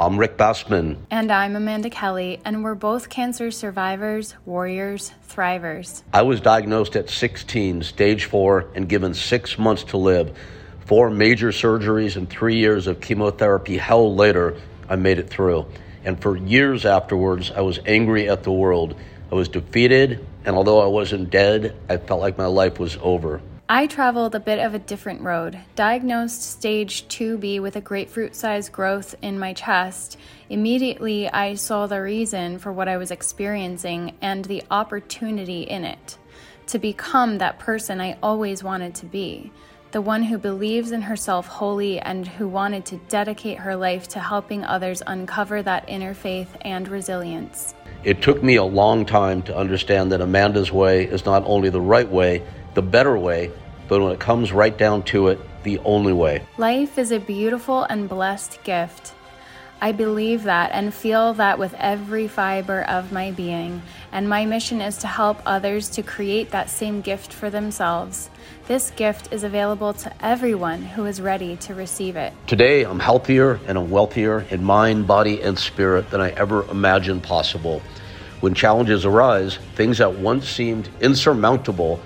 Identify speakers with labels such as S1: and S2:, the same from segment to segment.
S1: I'm Rick Bassman.
S2: And I'm Amanda Kelly, and we're both cancer survivors, warriors, thrivers.
S1: I was diagnosed at 16, stage four, and given six months to live. Four major surgeries and three years of chemotherapy. Hell, later, I made it through. And for years afterwards, I was angry at the world. I was defeated, and although I wasn't dead, I felt like my life was over.
S2: I traveled a bit of a different road. Diagnosed stage 2B with a grapefruit sized growth in my chest, immediately I saw the reason for what I was experiencing and the opportunity in it to become that person I always wanted to be. The one who believes in herself wholly and who wanted to dedicate her life to helping others uncover that inner faith and resilience.
S1: It took me a long time to understand that Amanda's way is not only the right way, the better way, but when it comes right down to it, the only way.
S2: Life is a beautiful and blessed gift. I believe that and feel that with every fiber of my being, and my mission is to help others to create that same gift for themselves. This gift is available to everyone who is ready to receive it.
S1: Today, I'm healthier and I'm wealthier in mind, body, and spirit than I ever imagined possible. When challenges arise, things that once seemed insurmountable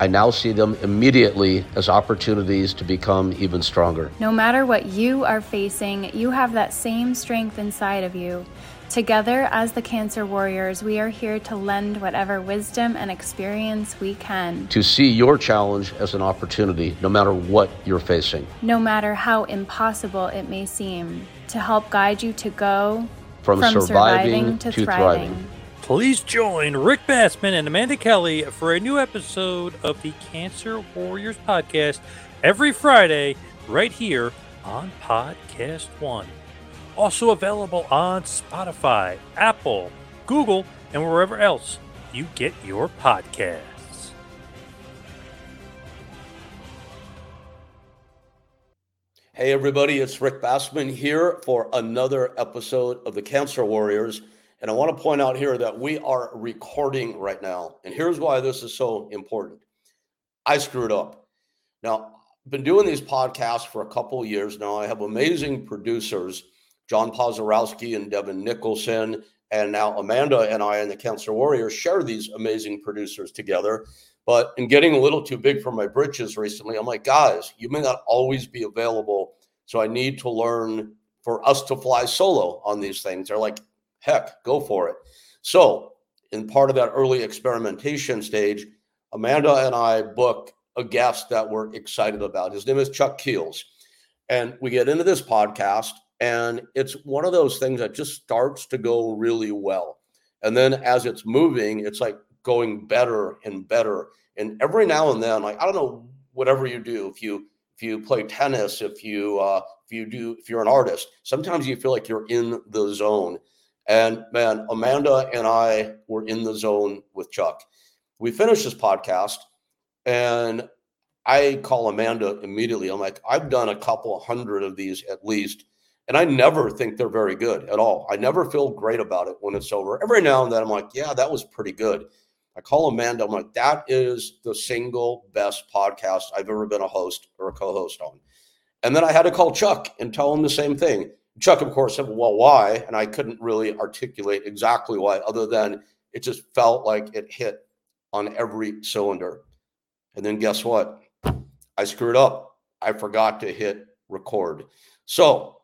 S1: I now see them immediately as opportunities to become even stronger.
S2: No matter what you are facing, you have that same strength inside of you. Together, as the Cancer Warriors, we are here to lend whatever wisdom and experience we can.
S1: To see your challenge as an opportunity, no matter what you're facing.
S2: No matter how impossible it may seem. To help guide you to go
S1: from, from surviving, surviving, to, to thriving. thriving.
S3: Please join Rick Bassman and Amanda Kelly for a new episode of the Cancer Warriors podcast every Friday right here on Podcast One. Also available on Spotify, Apple, Google, and wherever else you get your podcasts.
S1: Hey, everybody, it's Rick Bassman here for another episode of the Cancer Warriors. And I want to point out here that we are recording right now. And here's why this is so important. I screwed up. Now, I've been doing these podcasts for a couple years now. I have amazing producers, John Pozorowski and Devin Nicholson. And now Amanda and I and the Cancer Warriors share these amazing producers together. But in getting a little too big for my britches recently, I'm like, guys, you may not always be available. So I need to learn for us to fly solo on these things. They're like, heck, go for it. So, in part of that early experimentation stage, Amanda and I book a guest that we're excited about. His name is Chuck Keels. And we get into this podcast, and it's one of those things that just starts to go really well. And then as it's moving, it's like going better and better. And every now and then, like I don't know, whatever you do, if you if you play tennis, if you uh, if you do if you're an artist, sometimes you feel like you're in the zone. And man, Amanda and I were in the zone with Chuck. We finished this podcast and I call Amanda immediately. I'm like, I've done a couple hundred of these at least, and I never think they're very good at all. I never feel great about it when it's over. Every now and then I'm like, yeah, that was pretty good. I call Amanda. I'm like, that is the single best podcast I've ever been a host or a co host on. And then I had to call Chuck and tell him the same thing. Chuck, of course, said, Well, why? And I couldn't really articulate exactly why, other than it just felt like it hit on every cylinder. And then guess what? I screwed up. I forgot to hit record. So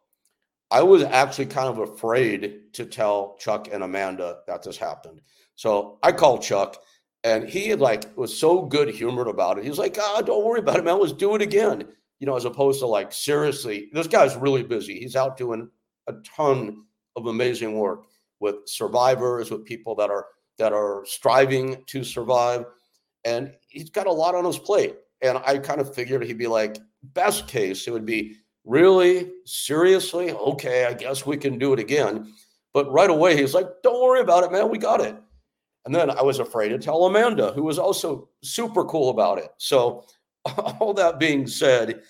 S1: I was actually kind of afraid to tell Chuck and Amanda that this happened. So I called Chuck and he like was so good humored about it. He was like, ah, don't worry about it, man. Let's do it again you know, as opposed to like seriously, this guy's really busy. He's out doing a ton of amazing work with survivors, with people that are that are striving to survive, and he's got a lot on his plate. And I kind of figured he'd be like, best case, it would be really seriously okay. I guess we can do it again. But right away, he's like, don't worry about it, man. We got it. And then I was afraid to tell Amanda, who was also super cool about it. So all that being said,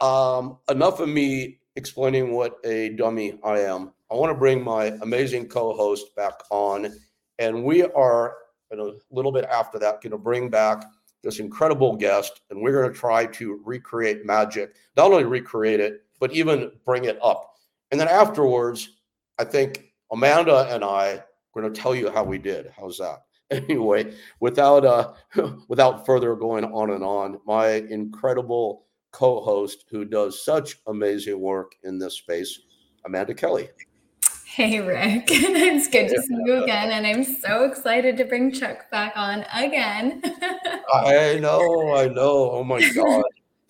S1: um, enough of me explaining what a dummy I am. I want to bring my amazing co-host back on, and we are in a little bit after that going to bring back this incredible guest, and we're going to try to recreate magic. Not only recreate it, but even bring it up. And then afterwards, I think Amanda and I are going to tell you how we did. How's that? Anyway, without uh, without further going on and on, my incredible co-host who does such amazing work in this space, Amanda Kelly.
S2: Hey, Rick. it's good to see you again. And I'm so excited to bring Chuck back on again.
S1: I know, I know. Oh my God.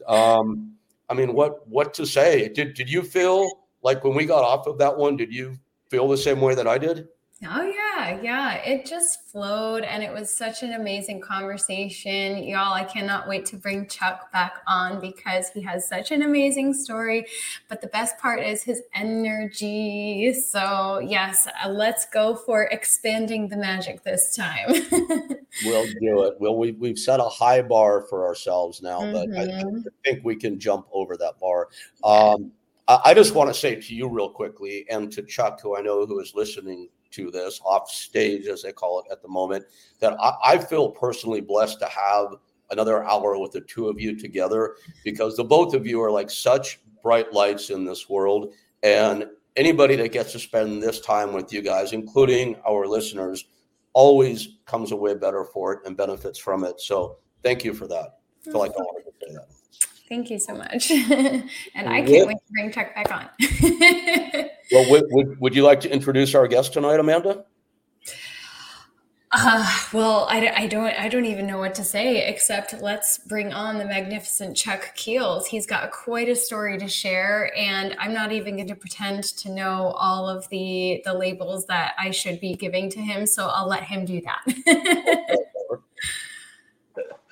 S1: Um, I mean, what what to say? Did did you feel like when we got off of that one, did you feel the same way that I did?
S2: Oh, yeah. Yeah. yeah. It just flowed and it was such an amazing conversation. Y'all, I cannot wait to bring Chuck back on because he has such an amazing story. But the best part is his energy. So, yes, uh, let's go for expanding the magic this time.
S1: we'll do it. Well, we, we've set a high bar for ourselves now, mm-hmm. but I, mm-hmm. think we can jump over that bar. Um, I just want to say to you real quickly and to Chuck, who I know who is listening to this off stage, as they call it at the moment, that I, I feel personally blessed to have another hour with the two of you together because the both of you are like such bright lights in this world. And anybody that gets to spend this time with you guys, including our listeners, always comes away better for it and benefits from it. So thank you for that. I feel like I wanted to say that.
S2: Thank you so much. and I can't wait to bring Chuck back on.
S1: well, would, would, would, you like to introduce our guest tonight, Amanda?
S2: Uh, well, I, I don't I don't even know what to say except let's bring on the magnificent Chuck Keels. He's got quite a story to share, and I'm not even going to pretend to know all of the the labels that I should be giving to him. So I'll let him do that.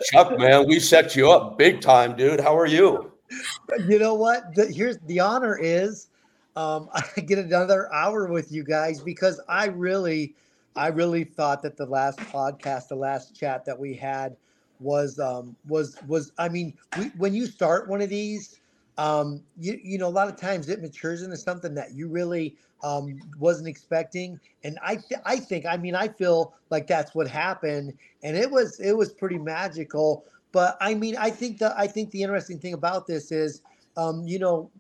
S1: Chuck, man, we set you up big time, dude. How are you?
S4: You know what? The, here's the honor is um, I get another hour with you guys because I really, I really thought that the last podcast, the last chat that we had was um, was was. I mean, we, when you start one of these, um, you you know, a lot of times it matures into something that you really um, wasn't expecting. And I, th- I think, I mean, I feel like that's what happened, and it was, it was pretty magical. But I mean, I think the, I think the interesting thing about this is, um, you know,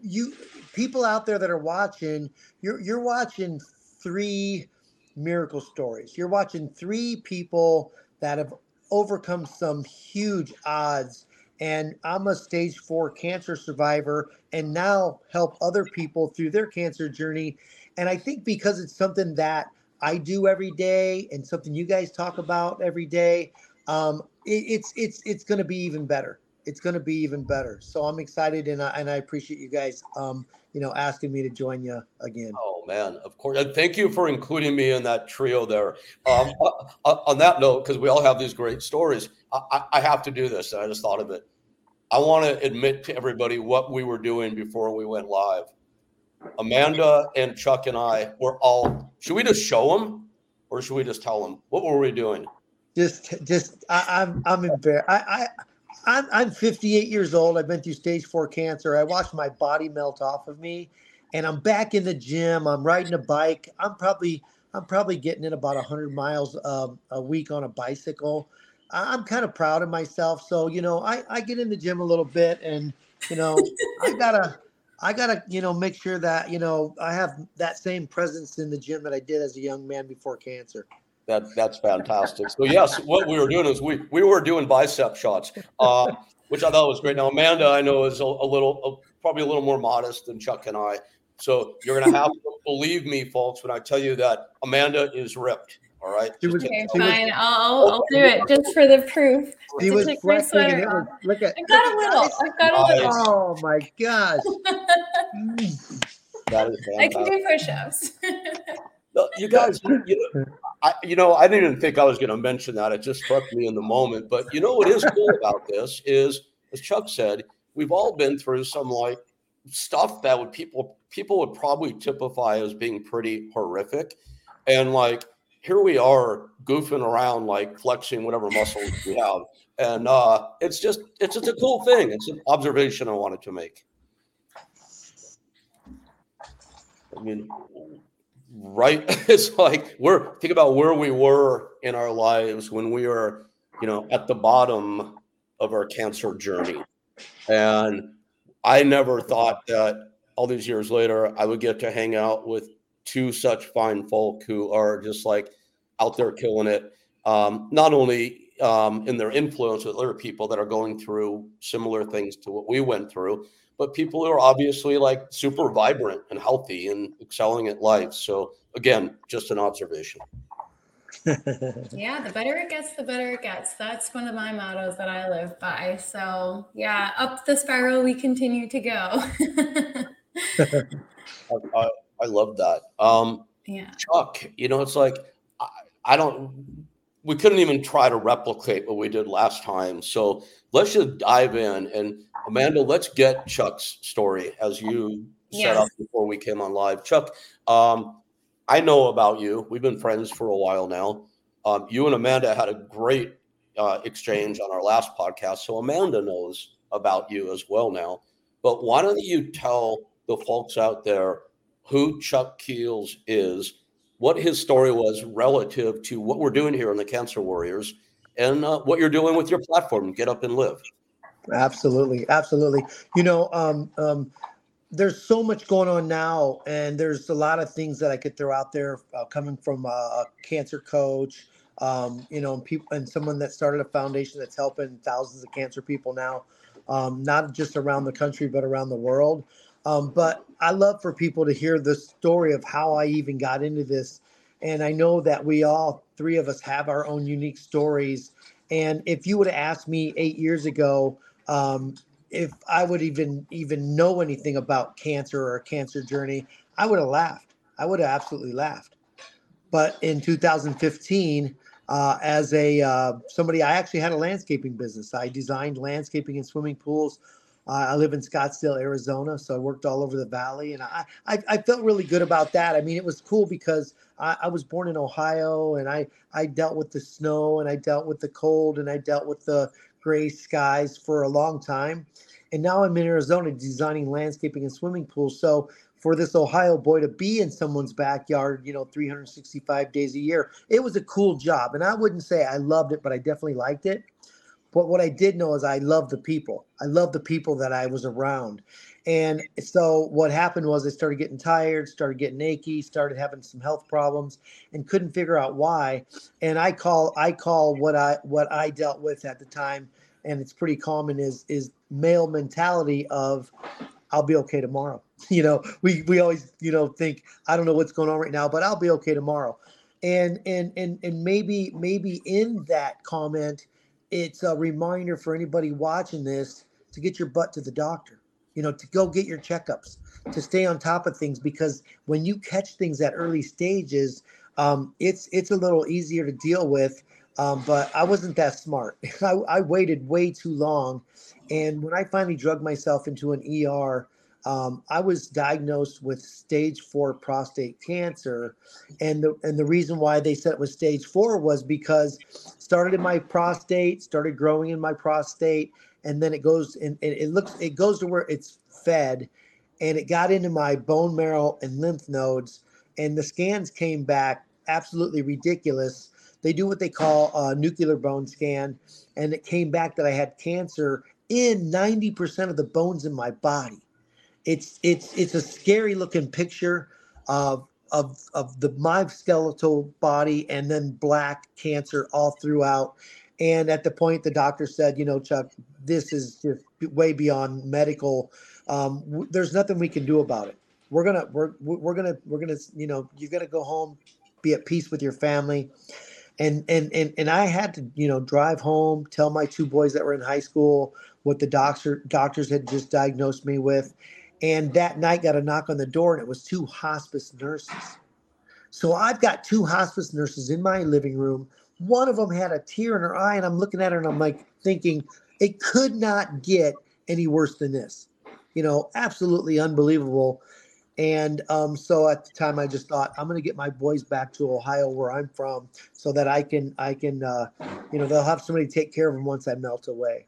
S4: you people out there that are watching, you're, you're watching three miracle stories. You're watching three people that have overcome some huge odds and I'm a stage four cancer survivor and now help other people through their cancer journey. And I think because it's something that I do every day and something you guys talk about every day, um, it, it's it's it's going to be even better. It's going to be even better. So I'm excited and I, and I appreciate you guys, um, you know, asking me to join you again.
S1: Oh man, of course. And thank you for including me in that trio there. Um, uh, uh, on that note, because we all have these great stories, I, I have to do this. And I just thought of it. I want to admit to everybody what we were doing before we went live. Amanda and Chuck and I were all. Should we just show them, or should we just tell them what were we doing?
S4: Just, just I, am I'm, I'm embarrassed. I, I I'm, I'm 58 years old. I've been through stage four cancer. I watched my body melt off of me, and I'm back in the gym. I'm riding a bike. I'm probably I'm probably getting in about 100 miles um, a week on a bicycle. I'm kind of proud of myself. So, you know, I, I get in the gym a little bit and, you know, I gotta, I gotta, you know, make sure that, you know, I have that same presence in the gym that I did as a young man before cancer.
S1: That, that's fantastic. So yes, what we were doing is we, we were doing bicep shots, uh, which I thought was great. Now, Amanda, I know is a, a little, a, probably a little more modest than Chuck and I. So you're going to have to believe me, folks, when I tell you that Amanda is ripped. All right.
S2: okay, fine. I'll, I'll do it just for the proof.
S4: He was flexing and it was, look at.
S2: I got a little. I've got a little.
S4: Oh my gosh.
S1: that is
S2: I can do push-ups.
S1: you guys, you know, I, you know, I didn't even think I was going to mention that. It just struck me in the moment. But you know what is cool about this is, as Chuck said, we've all been through some like stuff that would people people would probably typify as being pretty horrific, and like here we are goofing around like flexing whatever muscles we have. And uh, it's just it's just a cool thing. It's an observation i wanted to make. I mean right it's like we're think about where we were in our lives when we were you know at the bottom of our cancer journey and i never thought that all these years later i would get to hang out with two such fine folk who are just like out there killing it. Um, not only um, in their influence with other people that are going through similar things to what we went through, but people who are obviously like super vibrant and healthy and excelling at life. So again, just an observation.
S2: yeah, the better it gets, the better it gets. That's one of my mottos that I live by. So, yeah, up the spiral we continue to go.
S1: I, I, I, love that. Um,
S2: yeah.
S1: Chuck, you know, it's like, I, I don't, we couldn't even try to replicate what we did last time. So let's just dive in. And Amanda, let's get Chuck's story as you yes. set up before we came on live. Chuck, um, I know about you. We've been friends for a while now. Um, you and Amanda had a great uh, exchange on our last podcast. So Amanda knows about you as well now. But why don't you tell the folks out there who Chuck Keels is, what his story was relative to what we're doing here in the Cancer Warriors, and uh, what you're doing with your platform, Get Up and Live?
S4: Absolutely. Absolutely. You know, um, um, there's so much going on now, and there's a lot of things that I could throw out there uh, coming from a, a cancer coach, um, you know, and people and someone that started a foundation that's helping thousands of cancer people now, um, not just around the country but around the world. Um, but I love for people to hear the story of how I even got into this, and I know that we all three of us have our own unique stories. And if you would have asked me eight years ago, um, if I would even even know anything about cancer or a cancer journey, I would have laughed. I would have absolutely laughed. But in 2015, uh, as a uh, somebody, I actually had a landscaping business. I designed landscaping and swimming pools. Uh, I live in Scottsdale, Arizona, so I worked all over the valley, and I, I, I felt really good about that. I mean, it was cool because I, I was born in Ohio, and I I dealt with the snow, and I dealt with the cold, and I dealt with the gray skies for a long time. And now I'm in Arizona designing landscaping and swimming pools. So for this Ohio boy to be in someone's backyard, you know, 365 days a year, it was a cool job. And I wouldn't say I loved it, but I definitely liked it. But what I did know is I loved the people. I loved the people that I was around. And so what happened was I started getting tired, started getting achy, started having some health problems and couldn't figure out why. And I call I call what I what I dealt with at the time and it's pretty common is is male mentality of I'll be okay tomorrow. You know, we we always, you know, think I don't know what's going on right now, but I'll be okay tomorrow. And and and and maybe maybe in that comment it's a reminder for anybody watching this to get your butt to the doctor. You know, to go get your checkups, to stay on top of things because when you catch things at early stages, um, it's it's a little easier to deal with um, but I wasn't that smart. I, I, waited way too long. And when I finally drug myself into an ER, um, I was diagnosed with stage four prostate cancer. And the, and the reason why they said it was stage four was because started in my prostate, started growing in my prostate, and then it goes and it, looks it goes to where it's fed, and it got into my bone marrow and lymph nodes, and the scans came back absolutely ridiculous they do what they call a nuclear bone scan, and it came back that I had cancer in 90% of the bones in my body. It's it's it's a scary looking picture of of of the my skeletal body and then black cancer all throughout. And at the point, the doctor said, you know, Chuck, this is just way beyond medical. Um, w- there's nothing we can do about it. We're gonna we're we're gonna we're gonna you know you're gonna go home, be at peace with your family and and and and I had to you know drive home, tell my two boys that were in high school what the doctor doctors had just diagnosed me with, and that night got a knock on the door and it was two hospice nurses. So I've got two hospice nurses in my living room. One of them had a tear in her eye, and I'm looking at her and I'm like thinking it could not get any worse than this. You know, absolutely unbelievable. And um, so at the time, I just thought I'm going to get my boys back to Ohio, where I'm from, so that I can, I can, uh, you know, they'll have somebody take care of them once I melt away.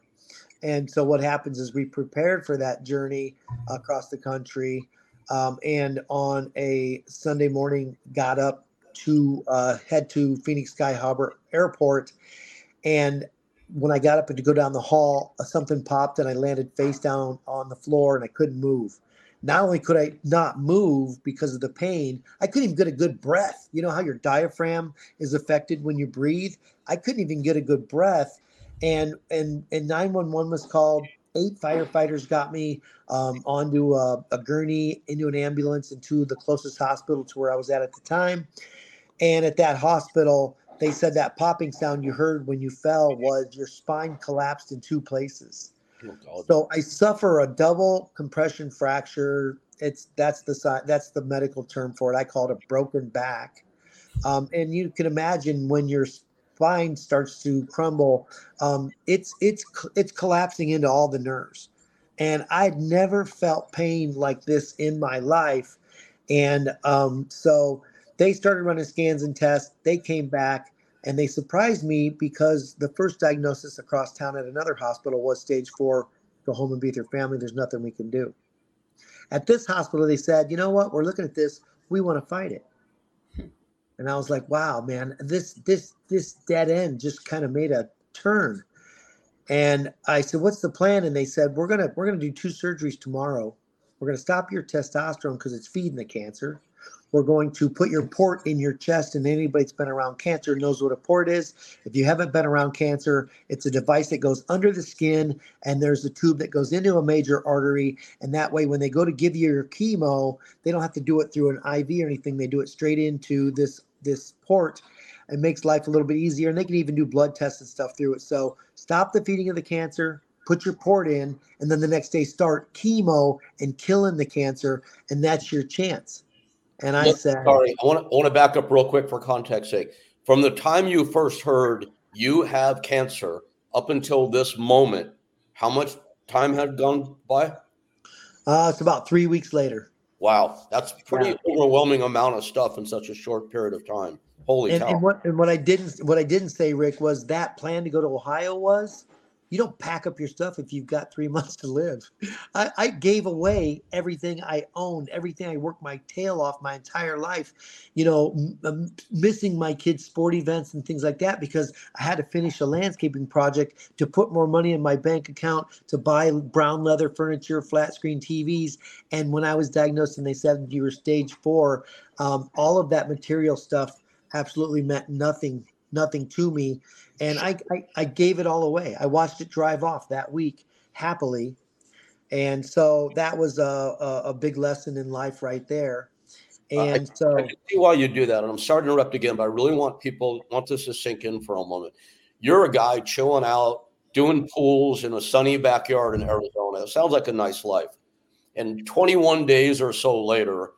S4: And so what happens is we prepared for that journey across the country, um, and on a Sunday morning, got up to uh, head to Phoenix Sky Harbor Airport, and when I got up to go down the hall, something popped and I landed face down on the floor and I couldn't move not only could I not move because of the pain, I couldn't even get a good breath. You know how your diaphragm is affected when you breathe? I couldn't even get a good breath. And and and 911 was called. Eight firefighters got me um, onto a, a gurney, into an ambulance, into the closest hospital to where I was at at the time. And at that hospital, they said that popping sound you heard when you fell was your spine collapsed in two places. Oh, so I suffer a double compression fracture. It's that's the that's the medical term for it. I call it a broken back. Um, and you can imagine when your spine starts to crumble, um, it's it's it's collapsing into all the nerves. And I'd never felt pain like this in my life. And um, so they started running scans and tests. They came back and they surprised me because the first diagnosis across town at another hospital was stage four. Go home and be with your family. There's nothing we can do. At this hospital, they said, you know what? We're looking at this. We want to fight it. And I was like, wow, man, this this this dead end just kind of made a turn. And I said, what's the plan? And they said, we're gonna we're gonna do two surgeries tomorrow. We're gonna stop your testosterone because it's feeding the cancer. We're going to put your port in your chest, and anybody that's been around cancer knows what a port is. If you haven't been around cancer, it's a device that goes under the skin, and there's a tube that goes into a major artery. And that way, when they go to give you your chemo, they don't have to do it through an IV or anything. They do it straight into this this port. It makes life a little bit easier, and they can even do blood tests and stuff through it. So stop the feeding of the cancer, put your port in, and then the next day start chemo and killing the cancer, and that's your chance. And I said,
S1: sorry, I want to I want to back up real quick for context sake. From the time you first heard you have cancer up until this moment, how much time had gone by?
S4: Uh, it's about three weeks later.
S1: Wow, that's pretty yeah. overwhelming amount of stuff in such a short period of time. Holy
S4: and,
S1: cow!
S4: And what and what I didn't what I didn't say, Rick, was that plan to go to Ohio was you don't pack up your stuff if you've got three months to live. I, I, gave away everything I owned, everything I worked my tail off my entire life, you know, m- missing my kids' sport events and things like that because I had to finish a landscaping project to put more money in my bank account to buy brown leather furniture, flat screen TVs. And when I was diagnosed and they said you were stage four, um, all of that material stuff absolutely meant nothing, nothing to me and I, I, I gave it all away. I watched it drive off that week happily, and so that was a a, a big lesson in life right there. And uh, I, so
S1: I see why you do that, and I'm sorry to interrupt again, but I really want people want this to sink in for a moment. You're a guy chilling out, doing pools in a sunny backyard in Arizona. It sounds like a nice life. And 21 days or so later,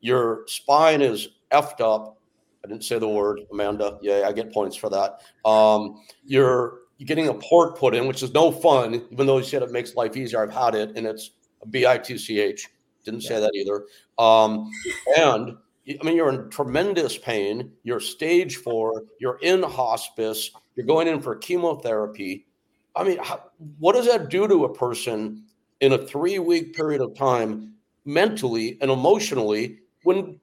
S1: your spine is effed up I didn't say the word, Amanda. Yeah, I get points for that. Um, you're you're getting a port put in, which is no fun, even though you said it makes life easier. I've had it, and it's a B-I-T-C-H. Didn't say that either. Um, and I mean, you're in tremendous pain. You're stage four. You're in hospice. You're going in for chemotherapy. I mean, how, what does that do to a person in a three-week period of time, mentally and emotionally, when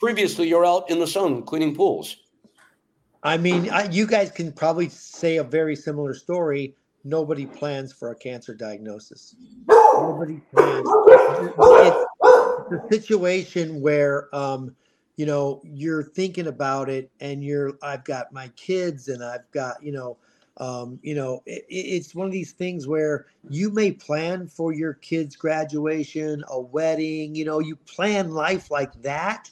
S1: previously you're out in the sun cleaning pools.
S4: I mean, I, you guys can probably say a very similar story. Nobody plans for a cancer diagnosis. Nobody plans. It's, a situation where, um, you know, you're thinking about it, and you're. I've got my kids, and I've got, you know, um, you know, it, it's one of these things where you may plan for your kids' graduation, a wedding. You know, you plan life like that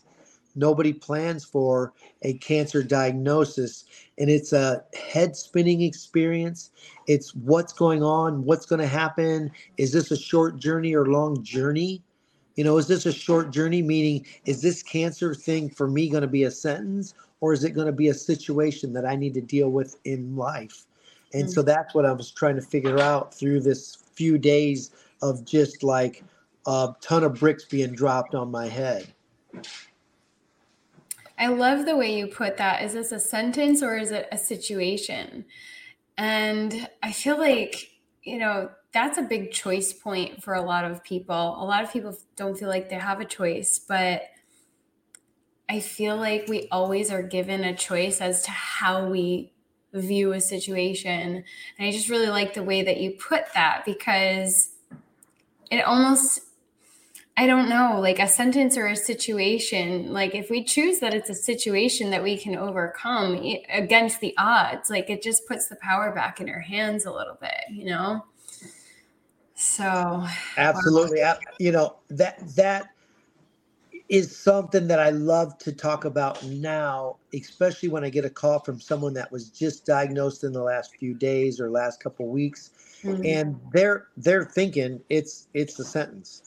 S4: nobody plans for a cancer diagnosis. And it's a head spinning experience. It's what's going on what's going to happen. Is this a short journey or long journey? You know is this a short journey meaning is this cancer thing for me going to be a sentence or is it going to be a situation that i need to deal with in life? And mm-hmm. so that's what i was trying to figure out through this few days of just like a ton of bricks being dropped on my head
S2: I love the way you put that. Is this a sentence or is it a situation? And I feel like, you know, that's a big choice point for a lot of people. A lot of people don't feel like they have a choice, but I feel like we always are given a choice as to how we view a situation. And I just really like the way that you put that because it almost I don't know, like a sentence or a situation, like if we choose that it's a situation that we can overcome against the odds, like it just puts the power back in our hands a little bit, you know? So
S4: absolutely. Wow. You know, that that is something that I love to talk about now, especially when I get a call from someone that was just diagnosed in the last few days or last couple weeks. Mm-hmm. And they're they're thinking it's it's a sentence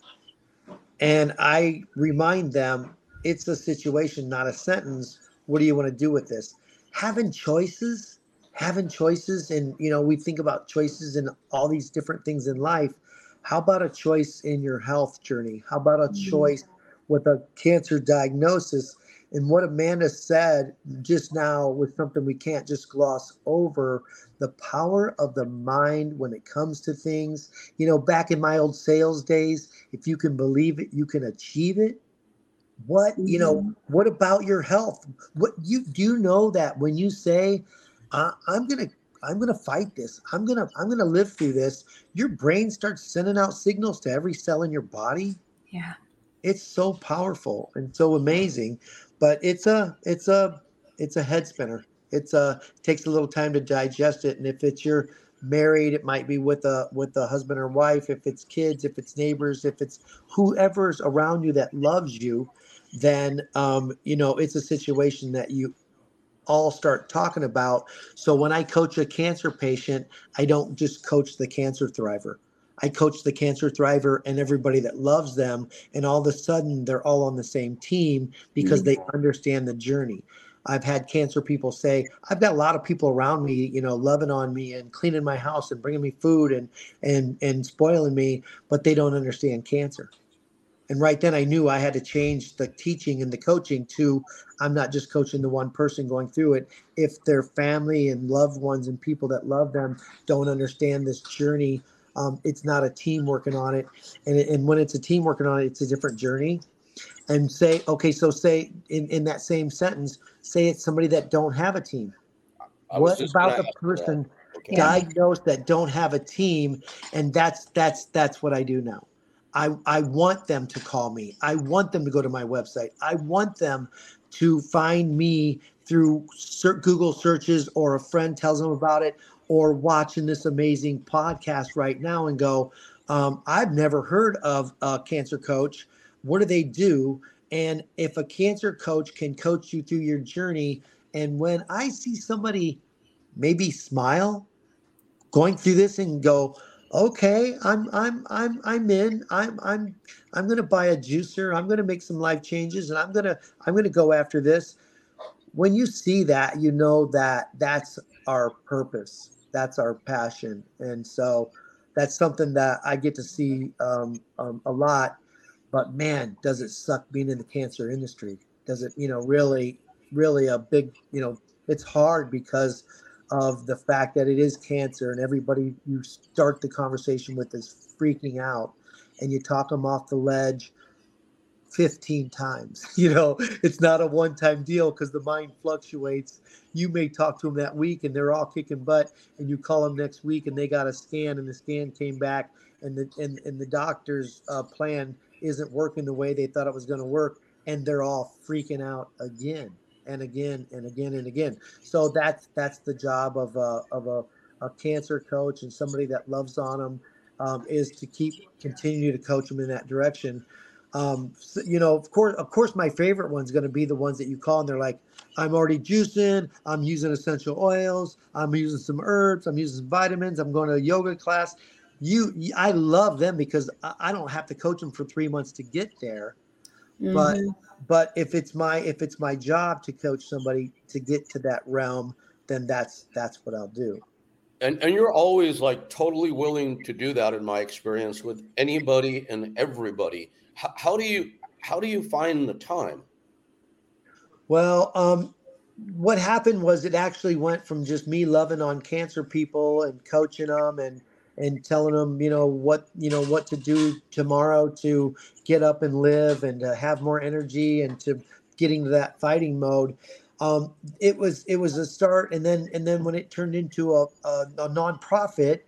S4: and I remind them it's a situation, not a sentence. What do you want to do with this? Having choices, having choices, and you know, we think about choices and all these different things in life. How about a choice in your health journey? How about a mm-hmm. choice with a cancer diagnosis? And what Amanda said just now was something we can't just gloss over the power of the mind when it comes to things. You know, back in my old sales days, if you can believe it, you can achieve it. What, you know, mm-hmm. what about your health? What you do you know that when you say, I'm going to I'm going to fight this. I'm going to I'm going to live through this. Your brain starts sending out signals to every cell in your body.
S2: Yeah.
S4: It's so powerful and so amazing but it's a it's a it's a head spinner. It's a takes a little time to digest it, and if it's you're married, it might be with a with a husband or wife. If it's kids, if it's neighbors, if it's whoever's around you that loves you, then um, you know it's a situation that you all start talking about. So when I coach a cancer patient, I don't just coach the cancer thriver. I coach the cancer thriver and everybody that loves them. And all of a sudden, they're all on the same team because they mm-hmm. understand the journey. I've had cancer people say, I've got a lot of people around me, you know, loving on me and cleaning my house and bringing me food and and and spoiling me, but they don't understand cancer. And right then I knew I had to change the teaching and the coaching to I'm not just coaching the one person going through it. If their family and loved ones and people that love them don't understand this journey um, it's not a team working on it, and and when it's a team working on it, it's a different journey. And say, okay, so say in in that same sentence, say it's somebody that don't have a team. What about the person okay. diagnosed that don't have a team? And that's that's that's what I do now. I, I want them to call me. I want them to go to my website. I want them to find me through Google searches or a friend tells them about it or watching this amazing podcast right now and go, um, I've never heard of a cancer coach. What do they do? And if a cancer coach can coach you through your journey, and when I see somebody maybe smile going through this and go, okay, I'm I'm I'm I'm in. I'm I'm I'm gonna buy a juicer. I'm gonna make some life changes, and I'm gonna I'm gonna go after this. When you see that, you know that that's our purpose that's our passion, and so that's something that I get to see um, um, a lot. But man, does it suck being in the cancer industry? Does it, you know, really, really a big, you know, it's hard because of the fact that it is cancer, and everybody you start the conversation with is freaking out, and you talk them off the ledge 15 times. You know, it's not a one time deal because the mind fluctuates. You may talk to them that week and they're all kicking butt, and you call them next week and they got a scan and the scan came back and the and, and the doctor's uh, plan isn't working the way they thought it was going to work and they're all freaking out again and again and again and again. So that's that's the job of a of a, a cancer coach and somebody that loves on them um, is to keep continue to coach them in that direction. Um, you know, of course, of course, my favorite one's going to be the ones that you call and they're like, I'm already juicing, I'm using essential oils, I'm using some herbs, I'm using some vitamins, I'm going to a yoga class. You, I love them because I don't have to coach them for three months to get there. Mm-hmm. But, but if it's my if it's my job to coach somebody to get to that realm, then that's that's what I'll do.
S1: And and you're always like totally willing to do that in my experience with anybody and everybody how, how do you how do you find the time?
S4: Well, um, what happened was it actually went from just me loving on cancer people and coaching them and and telling them you know what you know what to do tomorrow to get up and live and to have more energy and to getting to that fighting mode um, it was it was a start and then and then when it turned into a, a, a nonprofit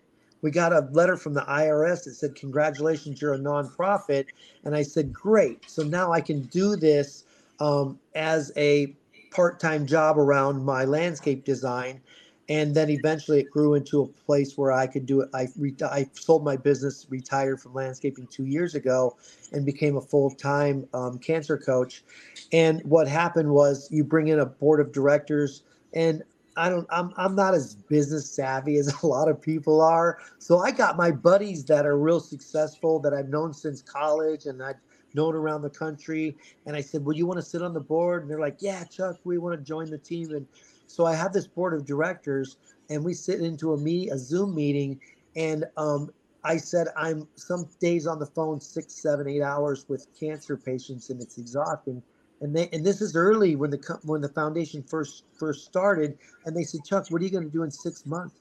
S4: we got a letter from the IRS that said, Congratulations, you're a nonprofit. And I said, Great. So now I can do this um, as a part time job around my landscape design. And then eventually it grew into a place where I could do it. I, re- I sold my business, retired from landscaping two years ago, and became a full time um, cancer coach. And what happened was you bring in a board of directors, and I don't I'm I'm not as business savvy as a lot of people are. So I got my buddies that are real successful that I've known since college and I've known around the country. And I said, Well, you want to sit on the board? And they're like, Yeah, Chuck, we want to join the team. And so I have this board of directors and we sit into a meet a Zoom meeting and um I said I'm some days on the phone six, seven, eight hours with cancer patients, and it's exhausting and they and this is early when the when the foundation first first started and they said chuck what are you going to do in six months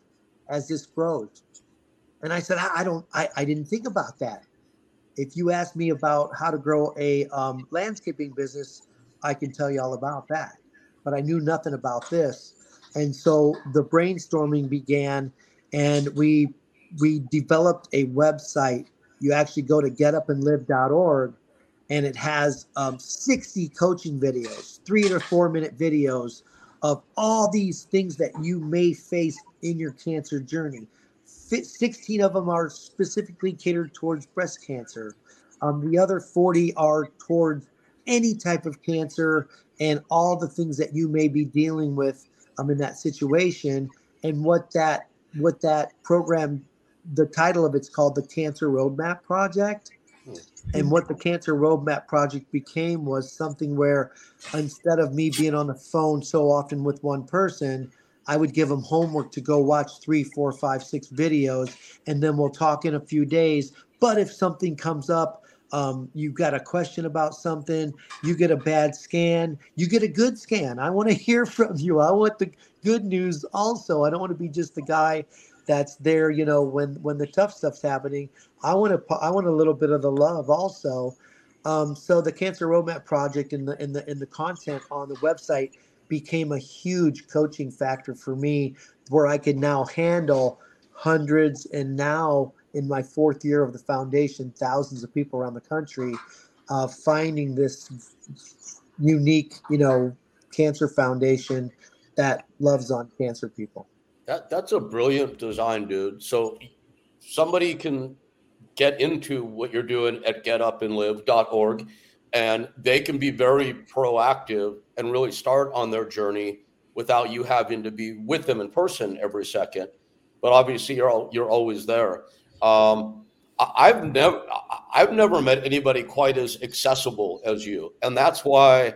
S4: as this grows? And i said i, I don't I, I didn't think about that. If you ask me about how to grow a um, landscaping business i can tell you all about that. But i knew nothing about this. And so the brainstorming began and we we developed a website. You actually go to getupandlive.org and it has um, 60 coaching videos, three to four minute videos of all these things that you may face in your cancer journey. 16 of them are specifically catered towards breast cancer. Um, the other 40 are towards any type of cancer and all the things that you may be dealing with um, in that situation. And what that what that program, the title of it's called the Cancer Roadmap Project and what the Cancer Roadmap Project became was something where instead of me being on the phone so often with one person, I would give them homework to go watch three, four, five, six videos, and then we'll talk in a few days. But if something comes up, um, you've got a question about something, you get a bad scan, you get a good scan. I want to hear from you. I want the good news also. I don't want to be just the guy that's there, you know, when when the tough stuff's happening. I want to I want a little bit of the love also. Um, so the Cancer Roadmap Project and the in the in the content on the website became a huge coaching factor for me, where I could now handle hundreds and now in my fourth year of the foundation, thousands of people around the country, uh, finding this unique, you know, cancer foundation that loves on cancer people.
S1: That that's a brilliant design, dude. So somebody can get into what you're doing at getupandlive.org and they can be very proactive and really start on their journey without you having to be with them in person every second. But obviously, you're you're always there. Um, I've never I've never met anybody quite as accessible as you, and that's why,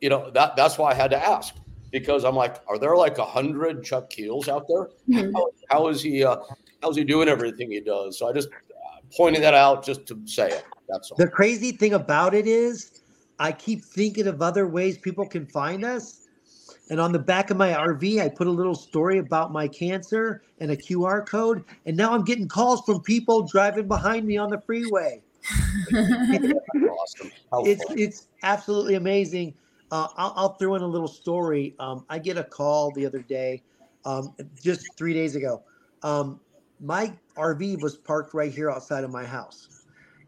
S1: you know that that's why I had to ask because I'm like, are there like a hundred Chuck Keels out there? Mm-hmm. How, how is he? Uh, how's he doing everything he does? So I just uh, pointed that out just to say it. That's all.
S4: The crazy thing about it is, I keep thinking of other ways people can find us. And on the back of my RV, I put a little story about my cancer and a QR code. And now I'm getting calls from people driving behind me on the freeway. awesome. It's it's absolutely amazing. Uh, I'll, I'll, throw in a little story. Um, I get a call the other day, um, just three days ago. Um, my RV was parked right here outside of my house.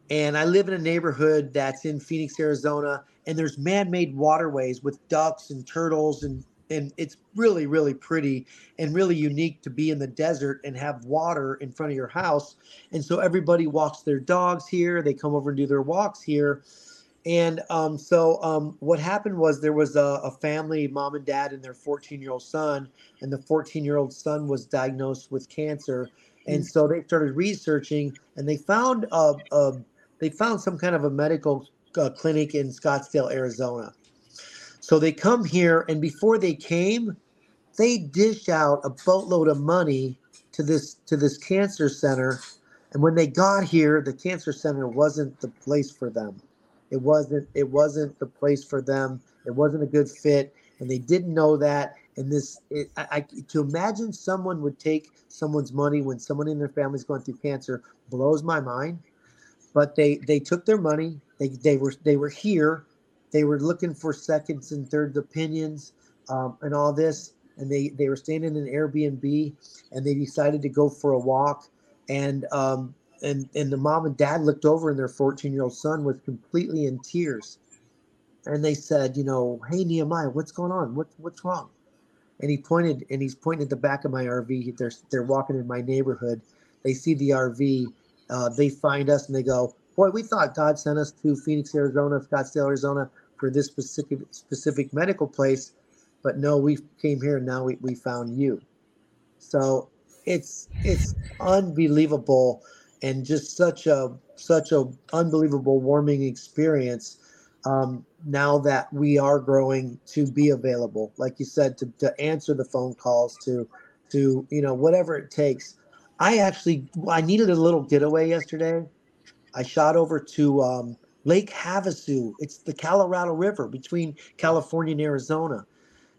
S4: And I live in a neighborhood that's in Phoenix, Arizona, and there's man-made waterways with ducks and turtles and and it's really really pretty and really unique to be in the desert and have water in front of your house. And so everybody walks their dogs here, they come over and do their walks here and um, so um, what happened was there was a, a, family, mom and dad, and their 14 year old son, and the 14 year old son was diagnosed with cancer. And mm. so they started researching, and they found uh, uh, they found some kind of a medical uh, clinic in Scottsdale, Arizona. So they come here, and before they came, they dished out a boatload of money to this to this cancer center. And when they got here, the cancer center wasn't the place for them it wasn't it wasn't the place for them. It wasn't a good fit, and they didn't know that. And this, it, I, I, to imagine someone would take someone's money when someone in their family is going through cancer blows my mind. But they they took their money. They they were they were here. They were looking for seconds and third opinions um, and all this. And they they were staying in an Airbnb, and they decided to go for a walk and um, and and the mom and dad looked over, and their 14 year old son was completely in tears, and they said, you know, hey Nehemiah, what's going on? What what's wrong? And he pointed, and he's pointing at the back of my RV. They're they're walking in my neighborhood. They see the RV. Uh, they find us, and they go, boy, we thought God sent us to Phoenix, Arizona, Scottsdale, Arizona for this specific specific medical place, but no, we came here and now we, we found you. So it's it's unbelievable and just such a such a unbelievable warming experience um, now that we are growing to be available like you said to, to answer the phone calls to to you know whatever it takes. I actually i needed a little getaway yesterday. I shot over to um, lake havasu. It's the colorado river between california and arizona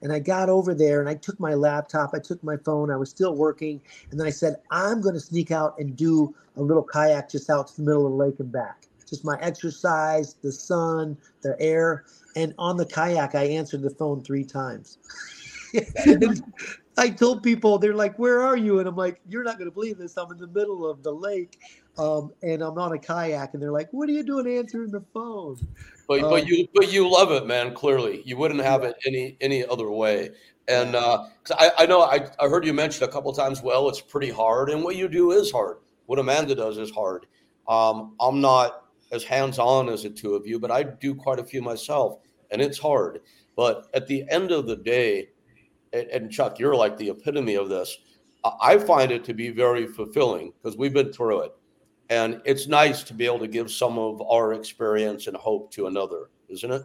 S4: and I got over there and I took my laptop, I took my phone, I was still working. And then I said, I'm going to sneak out and do a little kayak just out to the middle of the lake and back. Just my exercise, the sun, the air. And on the kayak, I answered the phone three times. I told people, they're like, Where are you? And I'm like, You're not going to believe this. I'm in the middle of the lake um, and I'm on a kayak. And they're like, What are you doing answering the phone?
S1: But, um, but you but you love it, man. Clearly, you wouldn't have it any any other way. And uh, I, I know I, I heard you mention a couple times. Well, it's pretty hard, and what you do is hard. What Amanda does is hard. Um, I'm not as hands on as the two of you, but I do quite a few myself, and it's hard. But at the end of the day, and, Chuck, you're like the epitome of this. I find it to be very fulfilling because we've been through it. And it's nice to be able to give some of our experience and hope to another, isn't it?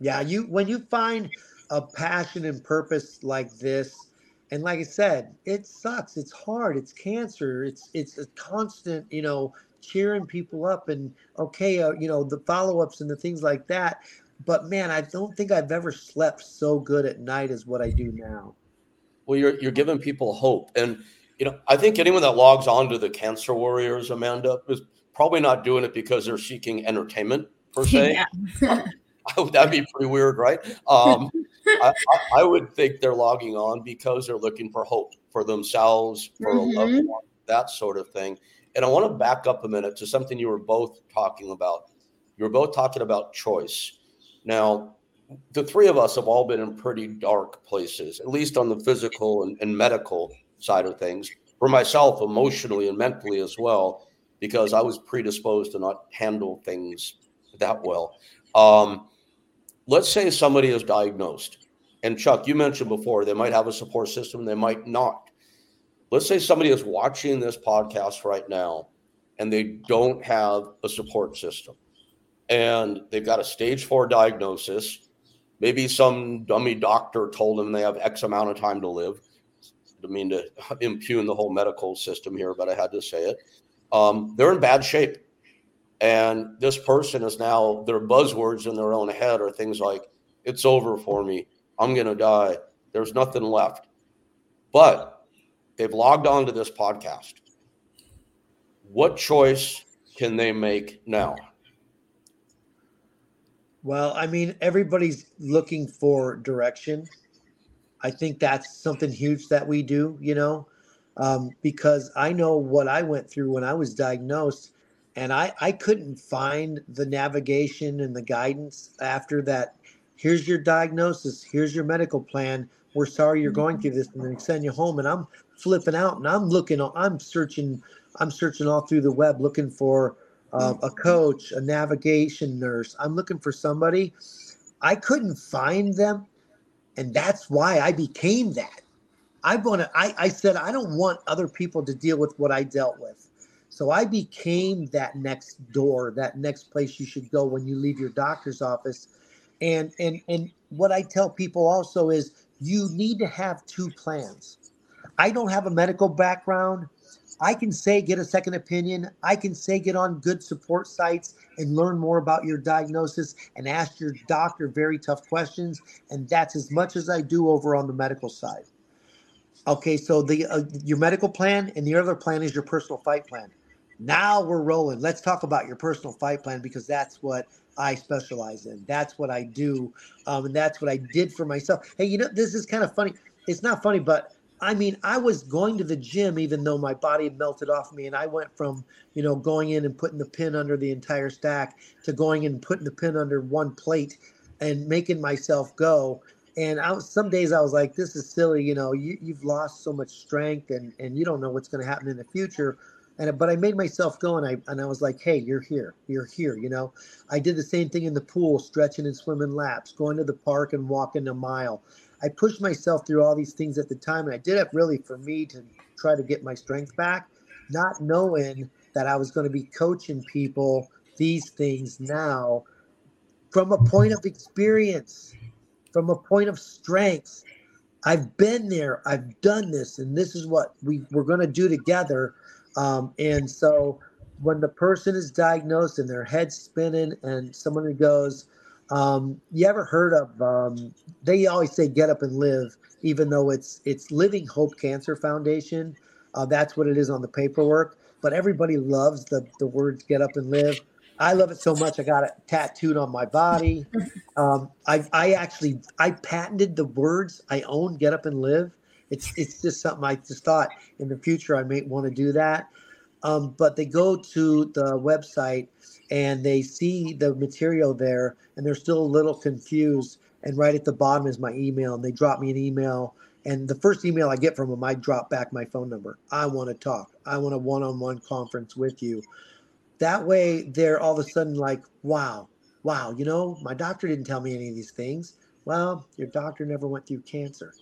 S4: Yeah, you when you find a passion and purpose like this, and like I said, it sucks. It's hard. It's cancer. It's it's a constant, you know, cheering people up and okay, uh, you know, the follow ups and the things like that. But man, I don't think I've ever slept so good at night as what I do now.
S1: Well, you're you're giving people hope, and you know, I think anyone that logs on to the Cancer Warriors, Amanda, is probably not doing it because they're seeking entertainment per se. Yeah. That'd be pretty weird, right? Um, I, I, would think they're logging on because they're looking for hope for themselves, for mm-hmm. a loved mm-hmm. one, that sort of thing. And I want to back up a minute to something you were both talking about. You were both talking about choice. Now, the three of us have all been in pretty dark places, at least on the physical and, and medical side of things for myself emotionally and mentally as well because i was predisposed to not handle things that well. Um, let's say somebody is diagnosed and chuck you mentioned before they might have a support system they might not. Let's say somebody is watching this podcast right now and they don't have a support system and they've got a stage four diagnosis maybe some dummy doctor told them they have x amount of time to live to mean to impugn the whole medical system here, but I had to say it. Um, they're in bad shape. And this person is now, their buzzwords in their own head are things like, it's over for me. I'm going to die. There's nothing left. But they've logged on to this podcast. What choice can they make now?
S4: Well, I mean, everybody's looking for direction. I think that's something huge that we do, you know, um, because I know what I went through when I was diagnosed, and I I couldn't find the navigation and the guidance after that. Here's your diagnosis. Here's your medical plan. We're sorry you're going through this, and then send you home. And I'm flipping out, and I'm looking. I'm searching. I'm searching all through the web looking for uh, a coach, a navigation nurse. I'm looking for somebody. I couldn't find them and that's why I became that. I want to. I, I said I don't want other people to deal with what I dealt with, so I became that next door, that next place you should go when you leave your doctor's office. And and and what I tell people also is you need to have two plans. I don't have a medical background. I can say get a second opinion. I can say get on good support sites and learn more about your diagnosis and ask your doctor very tough questions. And that's as much as I do over on the medical side. Okay, so the uh, your medical plan and the other plan is your personal fight plan. Now we're rolling. Let's talk about your personal fight plan because that's what I specialize in. That's what I do, um, and that's what I did for myself. Hey, you know this is kind of funny. It's not funny, but I mean, I was going to the gym even though my body melted off me, and I went from you know going in and putting the pin under the entire stack to going in and putting the pin under one plate and making myself go. And I some days I was like, this is silly, you know, you, you've lost so much strength and and you don't know what's going to happen in the future. And but I made myself go and I and I was like, hey, you're here, you're here, you know. I did the same thing in the pool, stretching and swimming laps, going to the park and walking a mile. I pushed myself through all these things at the time, and I did it really for me to try to get my strength back, not knowing that I was going to be coaching people these things now from a point of experience, from a point of strength. I've been there, I've done this, and this is what we, we're going to do together. Um, and so when the person is diagnosed and their head's spinning, and someone goes, um, you ever heard of? Um, they always say "Get Up and Live," even though it's it's Living Hope Cancer Foundation. Uh, that's what it is on the paperwork. But everybody loves the the words "Get Up and Live." I love it so much. I got it tattooed on my body. Um, I I actually I patented the words. I own "Get Up and Live." It's it's just something I just thought in the future I may want to do that. Um, but they go to the website and they see the material there and they're still a little confused. And right at the bottom is my email, and they drop me an email. And the first email I get from them, I drop back my phone number. I want to talk. I want a one on one conference with you. That way, they're all of a sudden like, wow, wow, you know, my doctor didn't tell me any of these things. Well, your doctor never went through cancer.